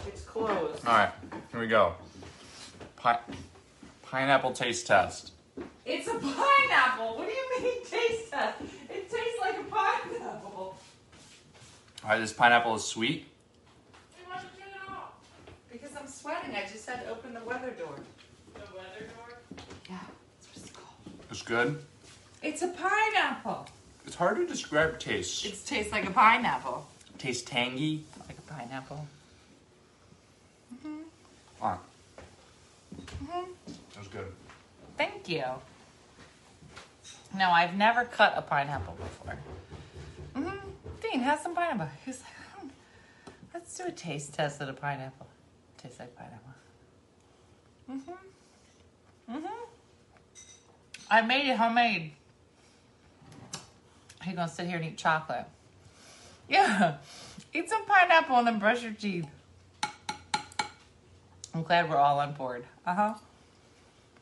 It's closed. All right, here we go. Pi- pineapple taste test. It's a pineapple. What do you mean taste test? It tastes like a pineapple. All right, this pineapple is sweet. Why did you turn it off? Because I'm sweating. I just had to open the weather door. The weather door? Yeah, that's what it's called. It's good. It's a pineapple. It's hard to describe taste. It tastes like a pineapple. tastes tangy. Like a pineapple. Mm-hmm. All right. Mm-hmm. That was good. Thank you. No, I've never cut a pineapple before. hmm Dean, have some pineapple. He's like, "Hmm, let's do a taste test of the pineapple. Tastes like pineapple. Mm-hmm. Mm-hmm. I made it homemade. You gonna sit here and eat chocolate? Yeah. Eat some pineapple and then brush your teeth. I'm glad we're all on board. Uh-huh.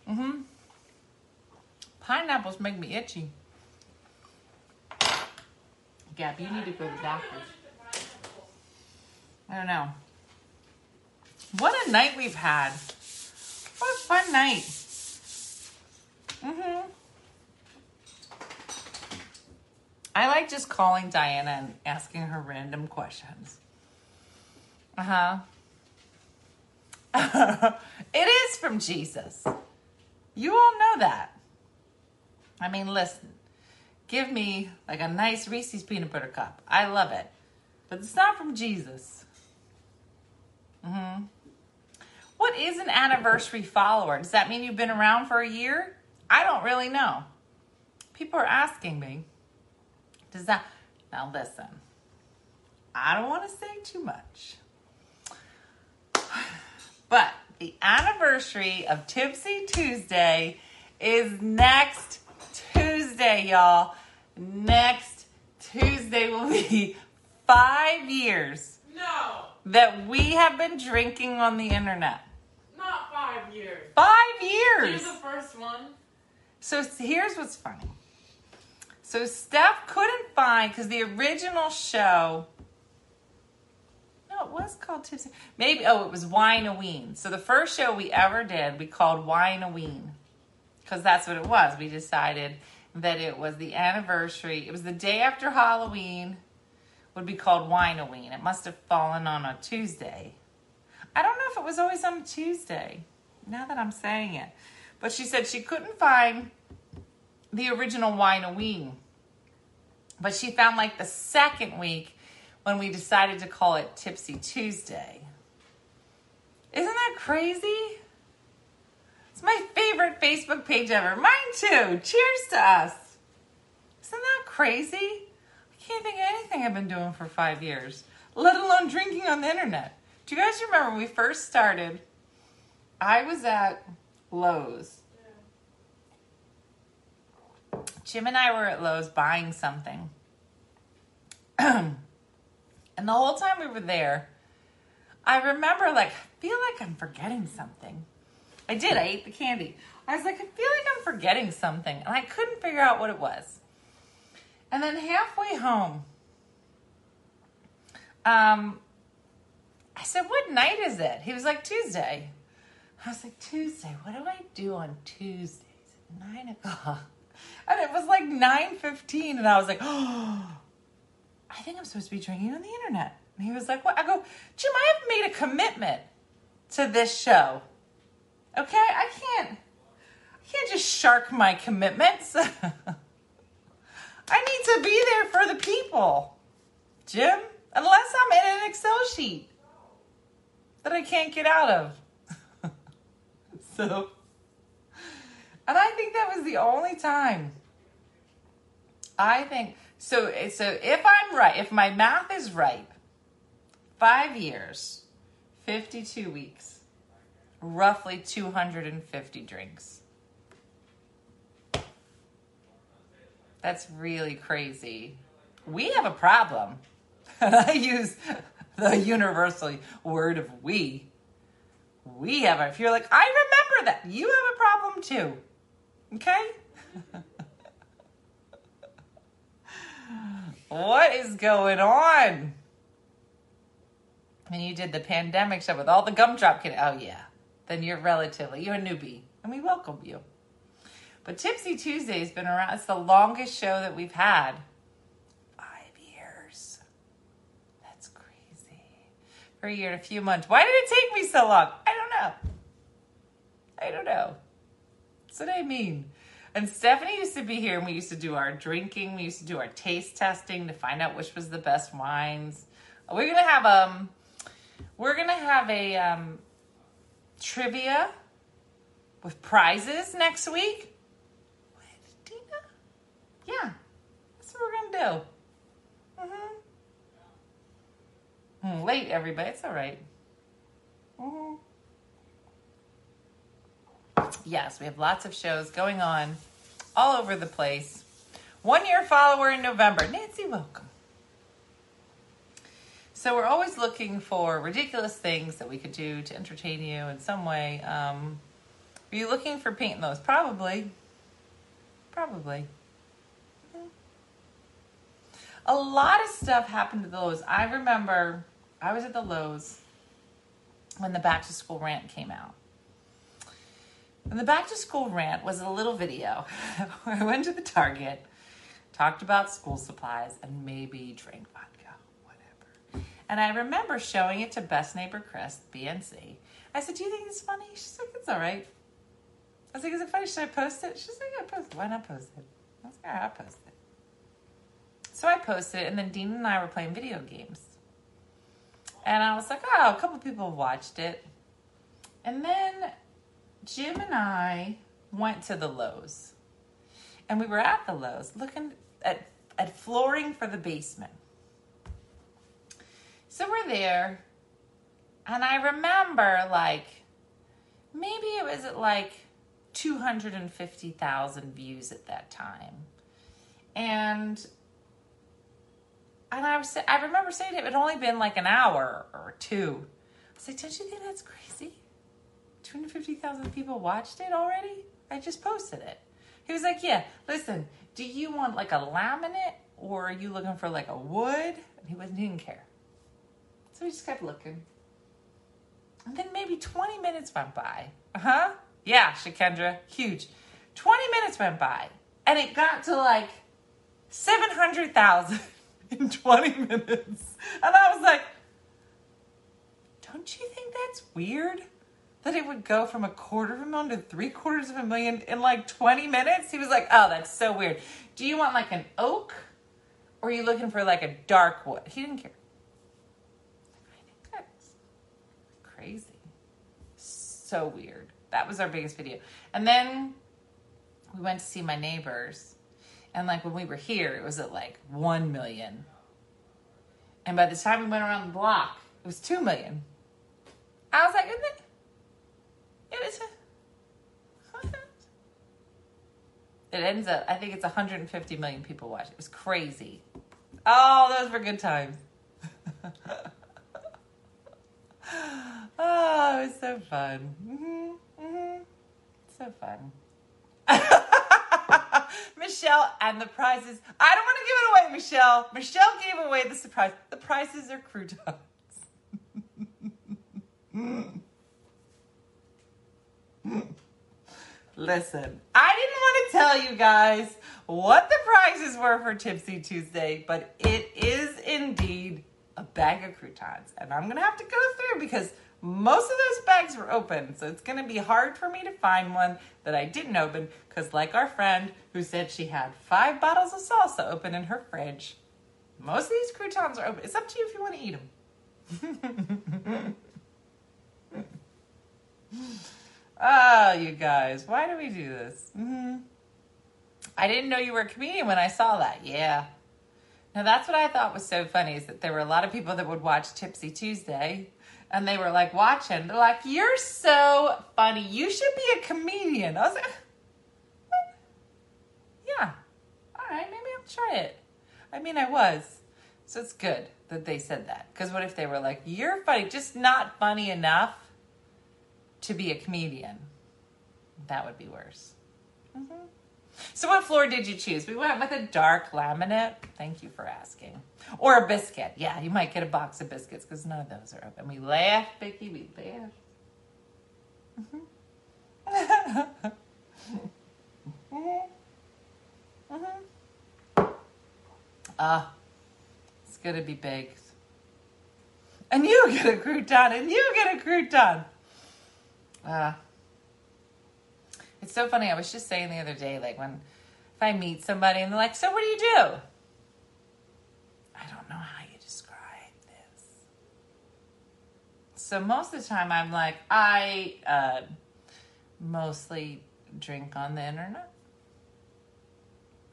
Mm-hmm. Pineapples make me itchy. Gab, you need to go to the doctor. I don't know. What a night we've had. What a fun night. Mm-hmm. I like just calling Diana and asking her random questions. Uh-huh. it is from Jesus. You all know that. I mean, listen, give me like a nice Reese's peanut butter cup. I love it. But it's not from Jesus. hmm What is an anniversary follower? Does that mean you've been around for a year? I don't really know. People are asking me. Does that. Now, listen, I don't want to say too much. But the anniversary of Tipsy Tuesday is next Tuesday, y'all. Next Tuesday will be five years No, that we have been drinking on the internet. not five years. Five You're years. the first one. So here's what's funny. So Steph couldn't find because the original show. No, it was called Tipsy. Maybe oh, it was Wine a Ween. So the first show we ever did, we called Wine a Ween because that's what it was. We decided that it was the anniversary. It was the day after Halloween. Would be called Wine a Ween. It must have fallen on a Tuesday. I don't know if it was always on a Tuesday. Now that I'm saying it, but she said she couldn't find the original Wine a Ween. But she found like the second week when we decided to call it Tipsy Tuesday. Isn't that crazy? It's my favorite Facebook page ever. Mine too. Cheers to us. Isn't that crazy? I can't think of anything I've been doing for five years, let alone drinking on the internet. Do you guys remember when we first started? I was at Lowe's. Jim and I were at Lowe's buying something. and the whole time we were there, I remember like, I feel like I'm forgetting something. I did, I ate the candy. I was like, I feel like I'm forgetting something. And I couldn't figure out what it was. And then halfway home, um, I said, What night is it? He was like, Tuesday. I was like, Tuesday, what do I do on Tuesdays at nine o'clock? And it was like nine fifteen, and I was like, Oh, I I think I'm supposed to be drinking on the internet. And he was like, What? I go, Jim, I have made a commitment to this show. Okay? I can't I can't just shark my commitments. I need to be there for the people. Jim, unless I'm in an Excel sheet that I can't get out of. so and I think that was the only time. I think so. So if I'm right, if my math is right, five years, fifty-two weeks, roughly two hundred and fifty drinks. That's really crazy. We have a problem. I use the universal word of we. We have a, if you're like, I remember that, you have a problem too. Okay? what is going on? And you did the pandemic show with all the gumdrop kid. Oh, yeah. Then you're relatively, you're a newbie, and we welcome you. But Tipsy Tuesday has been around, it's the longest show that we've had. Five years. That's crazy. For a year and a few months. Why did it take me so long? I don't know. I don't know. That's what I mean. And Stephanie used to be here and we used to do our drinking, we used to do our taste testing to find out which was the best wines. We're gonna have um we're gonna have a um trivia with prizes next week. What, Dina? Yeah. That's what we're gonna do. Mm-hmm. Hmm, late everybody, it's alright. Mm-hmm yes, we have lots of shows going on all over the place. One year follower in November. Nancy, welcome. So we're always looking for ridiculous things that we could do to entertain you in some way. Um, are you looking for paint those? Probably. Probably. A lot of stuff happened to the Lowe's. I remember I was at the Lowe's when the back to school rant came out. And the back to school rant was a little video where I went to the Target, talked about school supplies, and maybe drank vodka. And I remember showing it to Best Neighbor Chris, BNC. I said, Do you think it's funny? She's like, It's all right. I was like, Is it funny? Should I post it? She's like, Yeah, post it. Why not post it? I was like, I'll post it. So I posted it, and then Dean and I were playing video games. And I was like, Oh, a couple people watched it. And then Jim and I went to the Lowe's. And we were at the Lowe's looking at, at flooring for the basement. So we're there. And I remember like maybe it was at like 250,000 views at that time. And and I was I remember saying it had only been like an hour or two. I was like, don't you think that's crazy? 250,000 people watched it already? I just posted it. He was like, Yeah, listen, do you want like a laminate or are you looking for like a wood? And he wasn't, he didn't care. So we just kept looking. And then maybe 20 minutes went by. Uh huh. Yeah, Shakendra, huge. 20 minutes went by and it got to like 700,000 in 20 minutes. And I was like, don't you think that's weird? that it would go from a quarter of a million to three quarters of a million in like 20 minutes. He was like, oh, that's so weird. Do you want like an oak or are you looking for like a dark wood? He didn't care. I think that's crazy. So weird. That was our biggest video. And then we went to see my neighbors. And like when we were here, it was at like 1 million. And by the time we went around the block, it was 2 million. I was like, isn't it? It is. It ends up, I think it's 150 million people watch. It was crazy. Oh, those were good times. oh, it was so fun. Mm-hmm, mm-hmm. So fun. Michelle and the prizes. I don't want to give it away, Michelle. Michelle gave away the surprise. The prizes are croutons. Listen, I didn't want to tell you guys what the prizes were for Tipsy Tuesday, but it is indeed a bag of croutons. And I'm going to have to go through because most of those bags were open. So it's going to be hard for me to find one that I didn't open because, like our friend who said she had five bottles of salsa open in her fridge, most of these croutons are open. It's up to you if you want to eat them. oh, you guys, why do we do this? hmm I didn't know you were a comedian when I saw that. Yeah. Now that's what I thought was so funny is that there were a lot of people that would watch Tipsy Tuesday and they were like watching. They're like, You're so funny. You should be a comedian. I was like. Yeah. All right, maybe I'll try it. I mean, I was. So it's good that they said that. Because what if they were like, You're funny, just not funny enough to be a comedian? That would be worse. Mm-hmm. So, what floor did you choose? We went with a dark laminate. Thank you for asking. Or a biscuit. Yeah, you might get a box of biscuits because none of those are open. We laugh, Vicky. We laugh. Mm-hmm. mm-hmm. Ah, it's gonna be baked. And you get a crouton, and you get a crouton. Ah. It's so funny. I was just saying the other day, like when if I meet somebody and they're like, "So what do you do?" I don't know how you describe this. So most of the time, I'm like, I uh, mostly drink on the internet.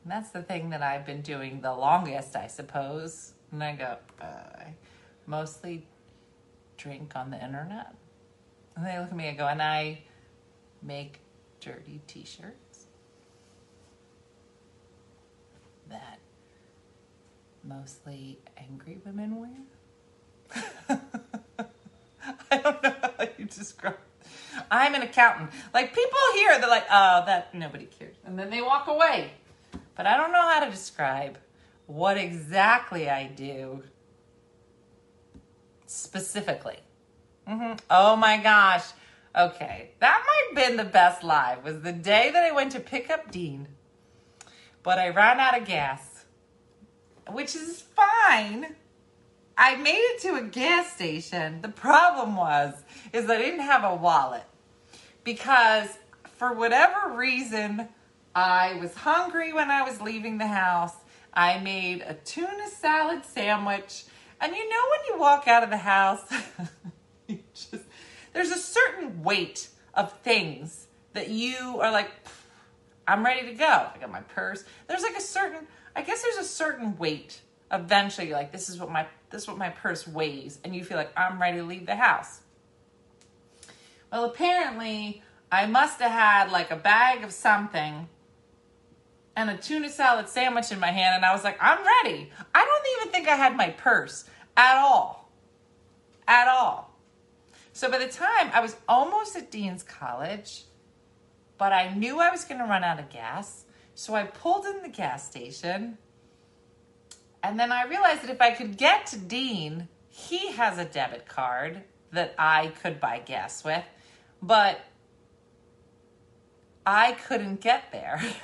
And that's the thing that I've been doing the longest, I suppose. And I go, uh, I mostly drink on the internet. And they look at me and go, and I make dirty t shirts that mostly angry women wear. I don't know how you describe. I'm an accountant. Like people here, they're like, "Oh, that nobody cares," and then they walk away. But I don't know how to describe what exactly I do specifically. Mm-hmm. Oh my gosh. Okay, that might have been the best live. Was the day that I went to pick up Dean, but I ran out of gas, which is fine. I made it to a gas station. The problem was is I didn't have a wallet because for whatever reason I was hungry when I was leaving the house. I made a tuna salad sandwich, and you know when you walk out of the house, there's a certain weight of things that you are like I'm ready to go. I got my purse. There's like a certain I guess there's a certain weight. Eventually you're like this is what my this is what my purse weighs and you feel like I'm ready to leave the house. Well, apparently I must have had like a bag of something and a tuna salad sandwich in my hand and I was like, I'm ready. I don't even think I had my purse at all. At all. So by the time I was almost at Dean's College, but I knew I was going to run out of gas. So I pulled in the gas station. And then I realized that if I could get to Dean, he has a debit card that I could buy gas with. But I couldn't get there.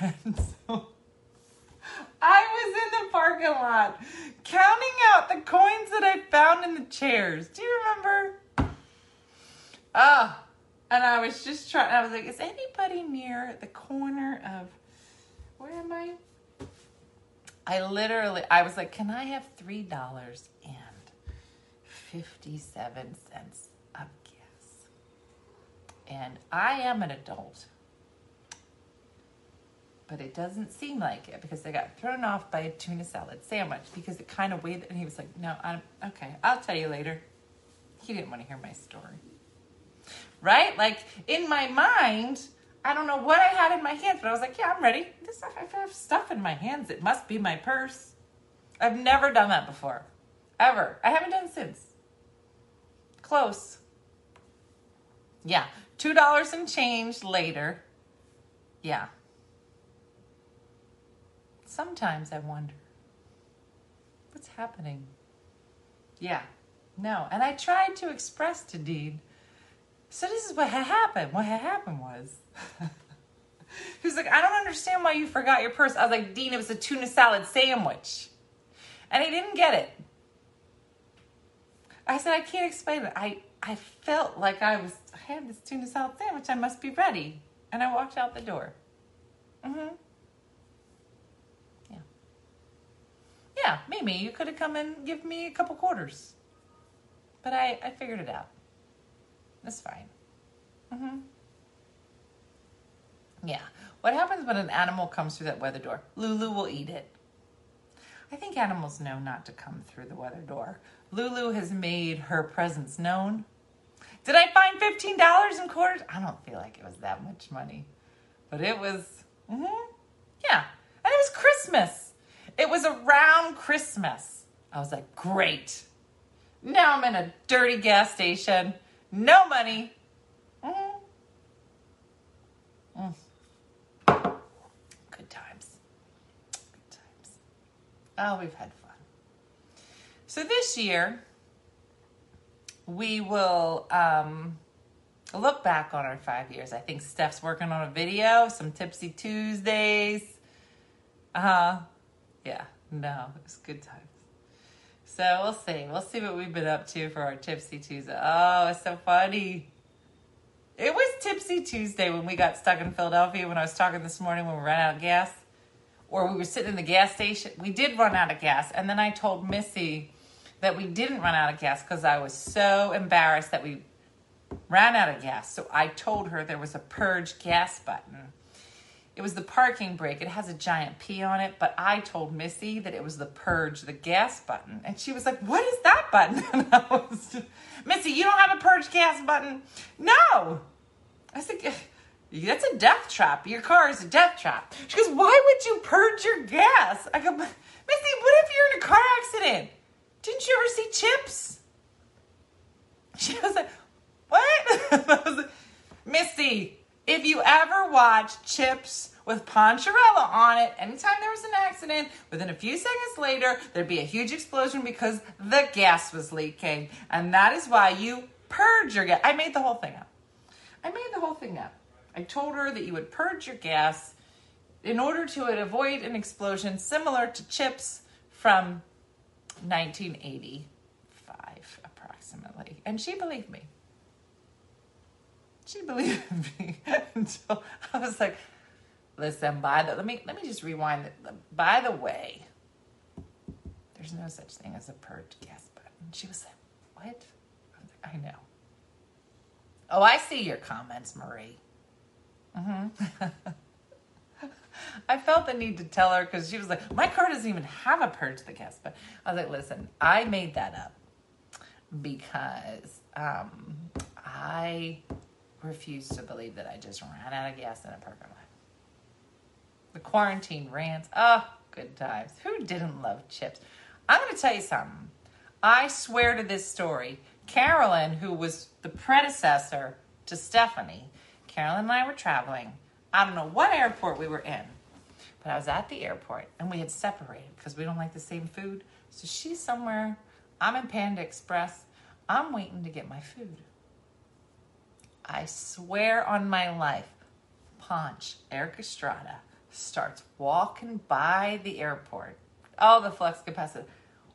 so I was in the parking lot counting out the coins that I found in the chairs. Do you remember? Ah, and I was just trying. I was like, "Is anybody near the corner of where am I?" I literally, I was like, "Can I have three dollars and fifty-seven cents of gas?" And I am an adult, but it doesn't seem like it because I got thrown off by a tuna salad sandwich because it kind of weighed. And he was like, "No, I'm okay. I'll tell you later." He didn't want to hear my story right? Like in my mind, I don't know what I had in my hands, but I was like, yeah, I'm ready. This I have stuff in my hands. It must be my purse. I've never done that before, ever. I haven't done since. Close. Yeah, two dollars and change later. Yeah. Sometimes I wonder what's happening. Yeah, no, and I tried to express to Dean so this is what had happened. What had happened was he was like, I don't understand why you forgot your purse. I was like, Dean, it was a tuna salad sandwich. And he didn't get it. I said, I can't explain it. I, I felt like I was, I had this tuna salad sandwich. I must be ready. And I walked out the door. Mm-hmm. Yeah. Yeah, Mimi, you could have come and give me a couple quarters. But I, I figured it out. That's fine. Mm-hmm. Yeah. What happens when an animal comes through that weather door? Lulu will eat it. I think animals know not to come through the weather door. Lulu has made her presence known. Did I find $15 in quarters? I don't feel like it was that much money. But it was, hmm yeah. And it was Christmas. It was around Christmas. I was like, great. Now I'm in a dirty gas station. No money. Mhm. Mm. Good times. Good times. Oh, we've had fun. So this year, we will um, look back on our five years. I think Steph's working on a video, some Tipsy Tuesdays. Uh huh. Yeah, no, it's good times. So we'll see. We'll see what we've been up to for our Tipsy Tuesday. Oh, it's so funny. It was Tipsy Tuesday when we got stuck in Philadelphia when I was talking this morning when we ran out of gas. Or we were sitting in the gas station. We did run out of gas. And then I told Missy that we didn't run out of gas because I was so embarrassed that we ran out of gas. So I told her there was a purge gas button. It was the parking brake. It has a giant P on it, but I told Missy that it was the purge, the gas button. And she was like, What is that button? And I was, Missy, you don't have a purge gas button? No. I said, That's a death trap. Your car is a death trap. She goes, Why would you purge your gas? I go, Missy, what if you're in a car accident? Didn't you ever see CHiPs? She was like, What? Missy, if you ever watch CHiPs with Poncherella on it, anytime there was an accident, within a few seconds later, there'd be a huge explosion because the gas was leaking. And that is why you purge your gas. I made the whole thing up. I made the whole thing up. I told her that you would purge your gas in order to avoid an explosion similar to CHiPs from 1985, approximately. And she believed me. She believed me until I was like, listen, by the let me let me just rewind it. By the way, there's no such thing as a purge gas button. She was like, What? I, like, I know. Oh, I see your comments, Marie. Mm-hmm. I felt the need to tell her because she was like, My car doesn't even have a purge the gas button. I was like, listen, I made that up because um, I refuse to believe that I just ran out of gas in a parking lot. The quarantine rants. Oh, good times. Who didn't love chips? I'm going to tell you something. I swear to this story. Carolyn, who was the predecessor to Stephanie, Carolyn and I were traveling. I don't know what airport we were in, but I was at the airport and we had separated because we don't like the same food. So she's somewhere. I'm in Panda Express. I'm waiting to get my food. I swear on my life, Ponch, Erik Estrada, starts walking by the airport. Oh, the flux capacitor.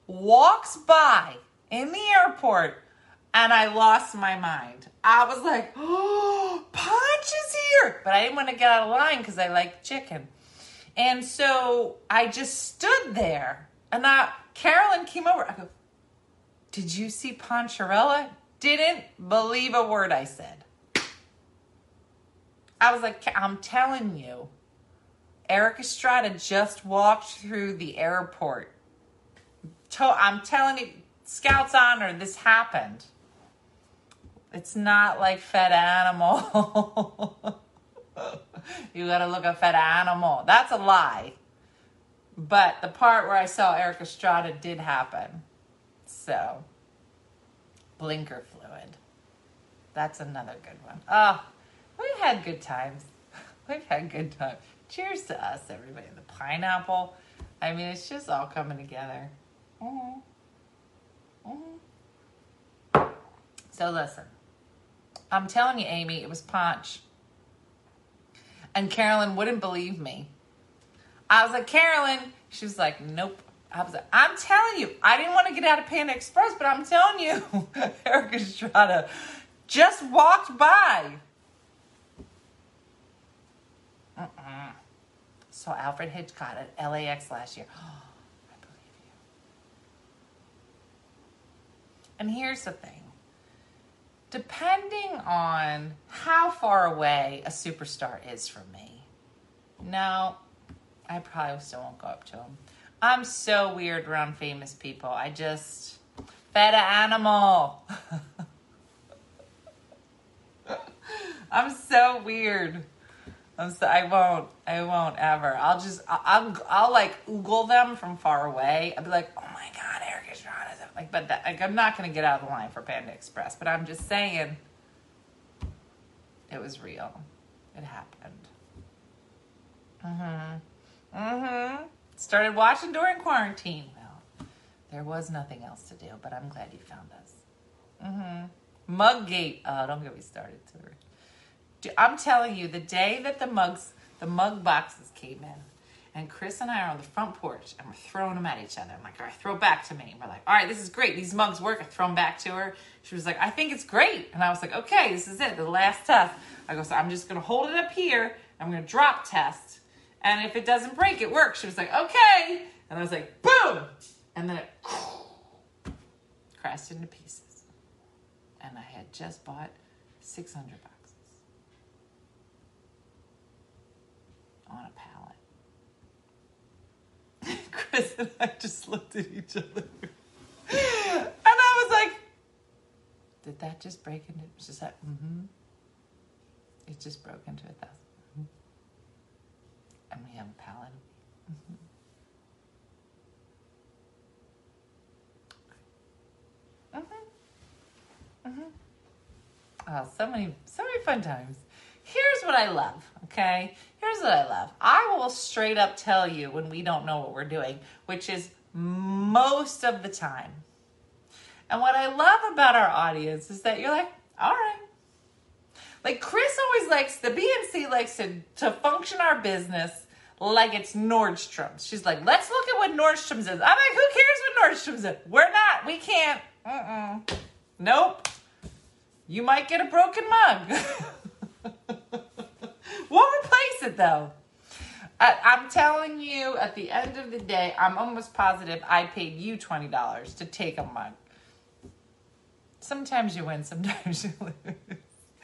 Walks by in the airport, and I lost my mind. I was like, oh, Ponch is here. But I didn't want to get out of line because I like chicken. And so I just stood there. And I, Carolyn came over. I go, Did you see Poncherella? Didn't believe a word I said. I was like, I'm telling you, Erik Estrada just walked through the airport. I'm telling you, Scouts Honor, this happened. It's not like fed animal. you gotta look at fed animal. That's a lie. But the part where I saw Erik Estrada did happen. So, blinker fluid. That's another good one. Oh, we've had good times. We've had good times. Cheers to us, everybody. The pineapple. I mean, it's just all coming together. Mhm. Mhm. So listen, I'm telling you, Amy, it was Ponch. And Carolyn wouldn't believe me. I was like, Carolyn. She was like, nope. I was like, I'm telling you, I didn't want to get out of Panda Express, but I'm telling you, Erik Estrada just walked by. Mm-mm. Saw Alfred Hitchcock at LAX last year. I believe you. And here's the thing depending on how far away a superstar is from me, no, I probably still won't go up to him. I'm so weird around famous people. I just feta animal. I'm so weird. I'm so, I won't. I won't ever. I'll just. I'll. I'll, I'll like oogle them from far away. I'll be like, oh my god, Erik Estrada. Like, but that, like, I'm not gonna get out of the line for Panda Express. But I'm just saying, it was real. It happened. Mm-hmm. Mm-hmm. Started watching during quarantine. Well, there was nothing else to do, but I'm glad you found us. Mm-hmm. Muggate. Oh, don't get me started, Tori. I'm telling you, the day that the mugs, the mug boxes came in, and Chris and I are on the front porch and we're throwing them at each other. I'm like, all right, throw back to me. And we're like, all right, this is great. These mugs work. I throw them back to her. She was like, I think it's great. And I was like, okay, this is it, the last test. I go, so I'm just going to hold it up here. I'm going to drop test. And if it doesn't break, it works. She was like, okay. And I was like, boom. And then it crashed into pieces. And I had just bought 600 boxes on a pallet. Chris and I just looked at each other. And I was like, did that just break into? Just said, mm-hmm. It just broke into a 1000 Mhm. And we have a pallet. Mhm. Mhm. Mhm. Oh, so many, so many fun times. Here's what I love, okay? Here's what I love. I will straight up tell you when we don't know what we're doing, which is most of the time. And what I love about our audience is that you're like, all right. Like Chris always likes, the BNC likes to, to function our business like it's Nordstrom's. She's like, let's look at what Nordstrom's is. I'm like, who cares what Nordstrom's is? We're not. We can't. Mm-mm. Nope. You might get a broken mug. we'll replace it though. I, I'm telling you, at the end of the day, I'm almost positive I paid you $20 to take a mug. Sometimes you win, sometimes you lose.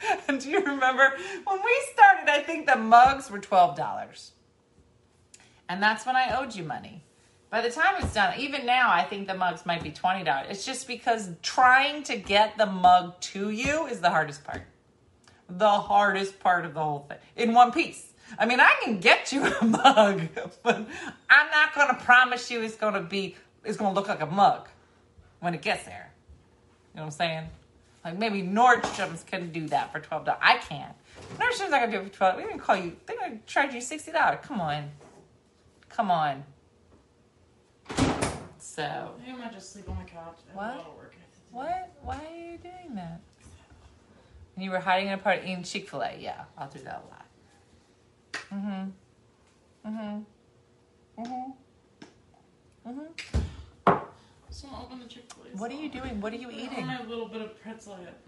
And do you remember when we started? I think the mugs were $12. And that's when I owed you money. By the time it's done, even now, I think the mugs might be $20. It's just because trying to get the mug to you is the hardest part. The hardest part of the whole thing in one piece. I mean, I can get you a mug, but I'm not going to promise you it's going to be, it's going to look like a mug when it gets there. You know what I'm saying? Like maybe Nordstrom's can do that for twelve dollars. I can't. Nordstrom's not gonna do it for twelve. They're gonna call you. They're gonna charge you sixty dollars. Come on, come on. So I think I might just sleep on the couch. What? A lot of work I have to do. what? Why are you doing that? And you were hiding in a part eating Chick Fil A. Yeah, I'll do that a lot. Mm-hmm. Mm-hmm. Mm-hmm. Mm-hmm. So I'm open the Chick-fil-A. What are you doing? What are you I eating? have a little bit of pretzel yet.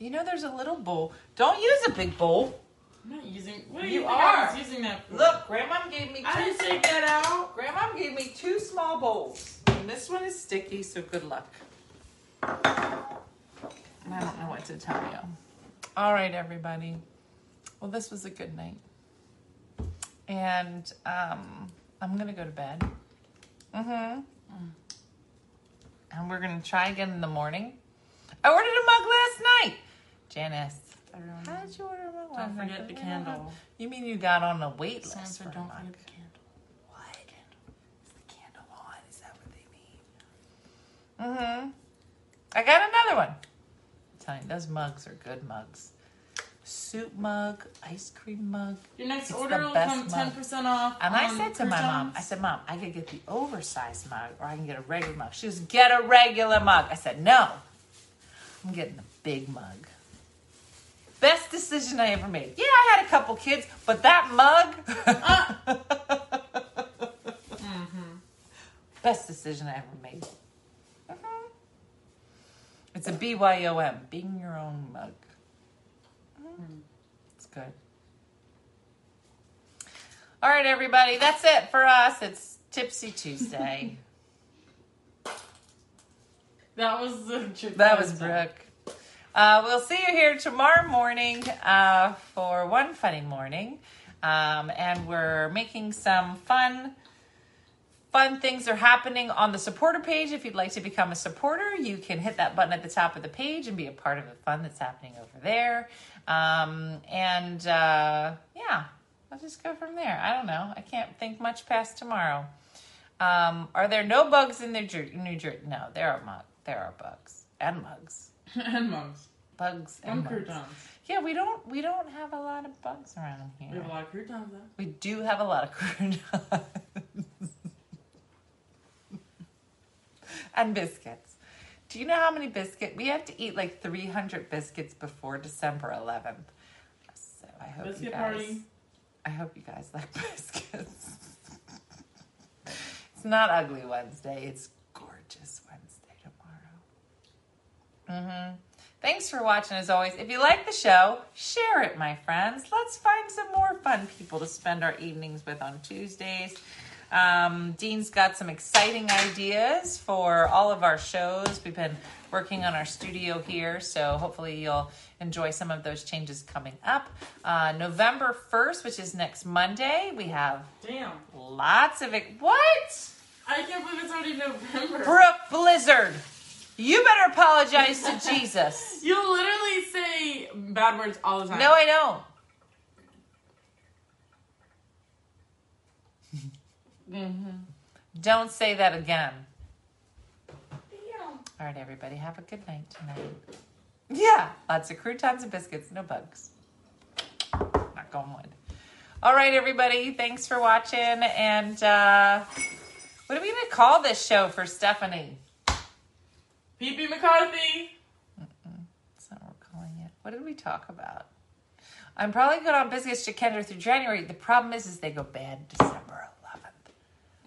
You know, there's a little bowl. Don't use a big bowl. I'm not using. What do You you, are. using that for? Look, Grandma gave me. I didn't take that out. Grandma gave me two small bowls. And this one is sticky, so good luck. And I don't know what to tell you. All right, everybody. Well, this was a good night. And um, I'm going to go to bed. Mm-hmm. And we're going to try again in the morning. I ordered a mug last night. Janice, Everyone, how did you order a mug last don't forget the candle. You mean you got on a wait Someone list said for a don't mug? forget the candle. What? Is the candle on? Is that what they mean? Mm-hmm. I got another one. I'm telling you, those mugs are good mugs. Soup mug, ice cream mug. Your next It's order will come ten percent off. And I said to my mom. I said, Mom, I could get the oversized mug or I can get a regular mug. She was, get a regular mug. I said, no. I'm getting the big mug. Best decision I ever made. Yeah, I had a couple kids, but that mug. mm-hmm best decision I ever made. It's a BYOM, being your own mug. Mhm. It's good. All right, everybody, that's it for us. It's Tipsy Tuesday. That was the that was Brooke. Uh, we'll see you here tomorrow morning uh, for one funny morning, um, and we're making some fun. Fun things are happening on the supporter page. If you'd like to become a supporter, you can hit that button at the top of the page and be a part of the fun that's happening over there. Um, and uh, yeah, I'll just go from there. I don't know. I can't think much past tomorrow. Um, are there no bugs in New Jersey? New Jersey? No, there are mug. There are bugs and mugs. and mugs. Bugs and And mugs. croutons. Yeah, we don't we don't have a lot of bugs around here. We have a lot of croutons though. We do have a lot of croutons and biscuits. Do you know how many biscuits we have to eat? Like three hundred biscuits before December eleventh. So I hope you guys. party. I hope you guys like biscuits. it's not ugly Wednesday. It's gorgeous Wednesday tomorrow. Mm-hmm. Thanks for watching as always. If you like the show, share it, my friends. Let's find some more fun people to spend our evenings with on Tuesdays. Um, Dean's got some exciting ideas for all of our shows. We've been working on our studio here, so hopefully you'll enjoy some of those changes coming up. Uh, November 1st, which is next Monday, we have Damn. lots of it. What? I can't believe it's already November. Brooke Blizzard, you better apologize to Jesus. You literally say bad words all the time. No, I don't. Mm-hmm. Don't say that again. Damn. All right, everybody, have a good night tonight. Yeah, lots of croutons and biscuits, no bugs. Not going wood. All right, everybody, thanks for watching. And uh, what are we going to call this show for Stephanie? Pee McCarthy. That's not what we're calling it. What did we talk about? I'm probably good on biscuits to Kendra through January. The problem is, is they go bad December 11th.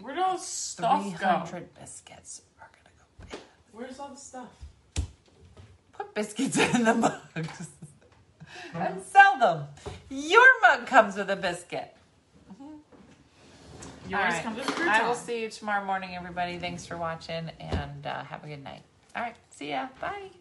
Where'd all stuff go? 300 biscuits are going to go bad. Where's all the stuff? Put biscuits in the mugs and sell them. Your mug comes with a biscuit. Yours All right. comes with croutons. I will see you tomorrow morning, everybody. Thanks for watching and uh, have a good night. All right. See ya. Bye.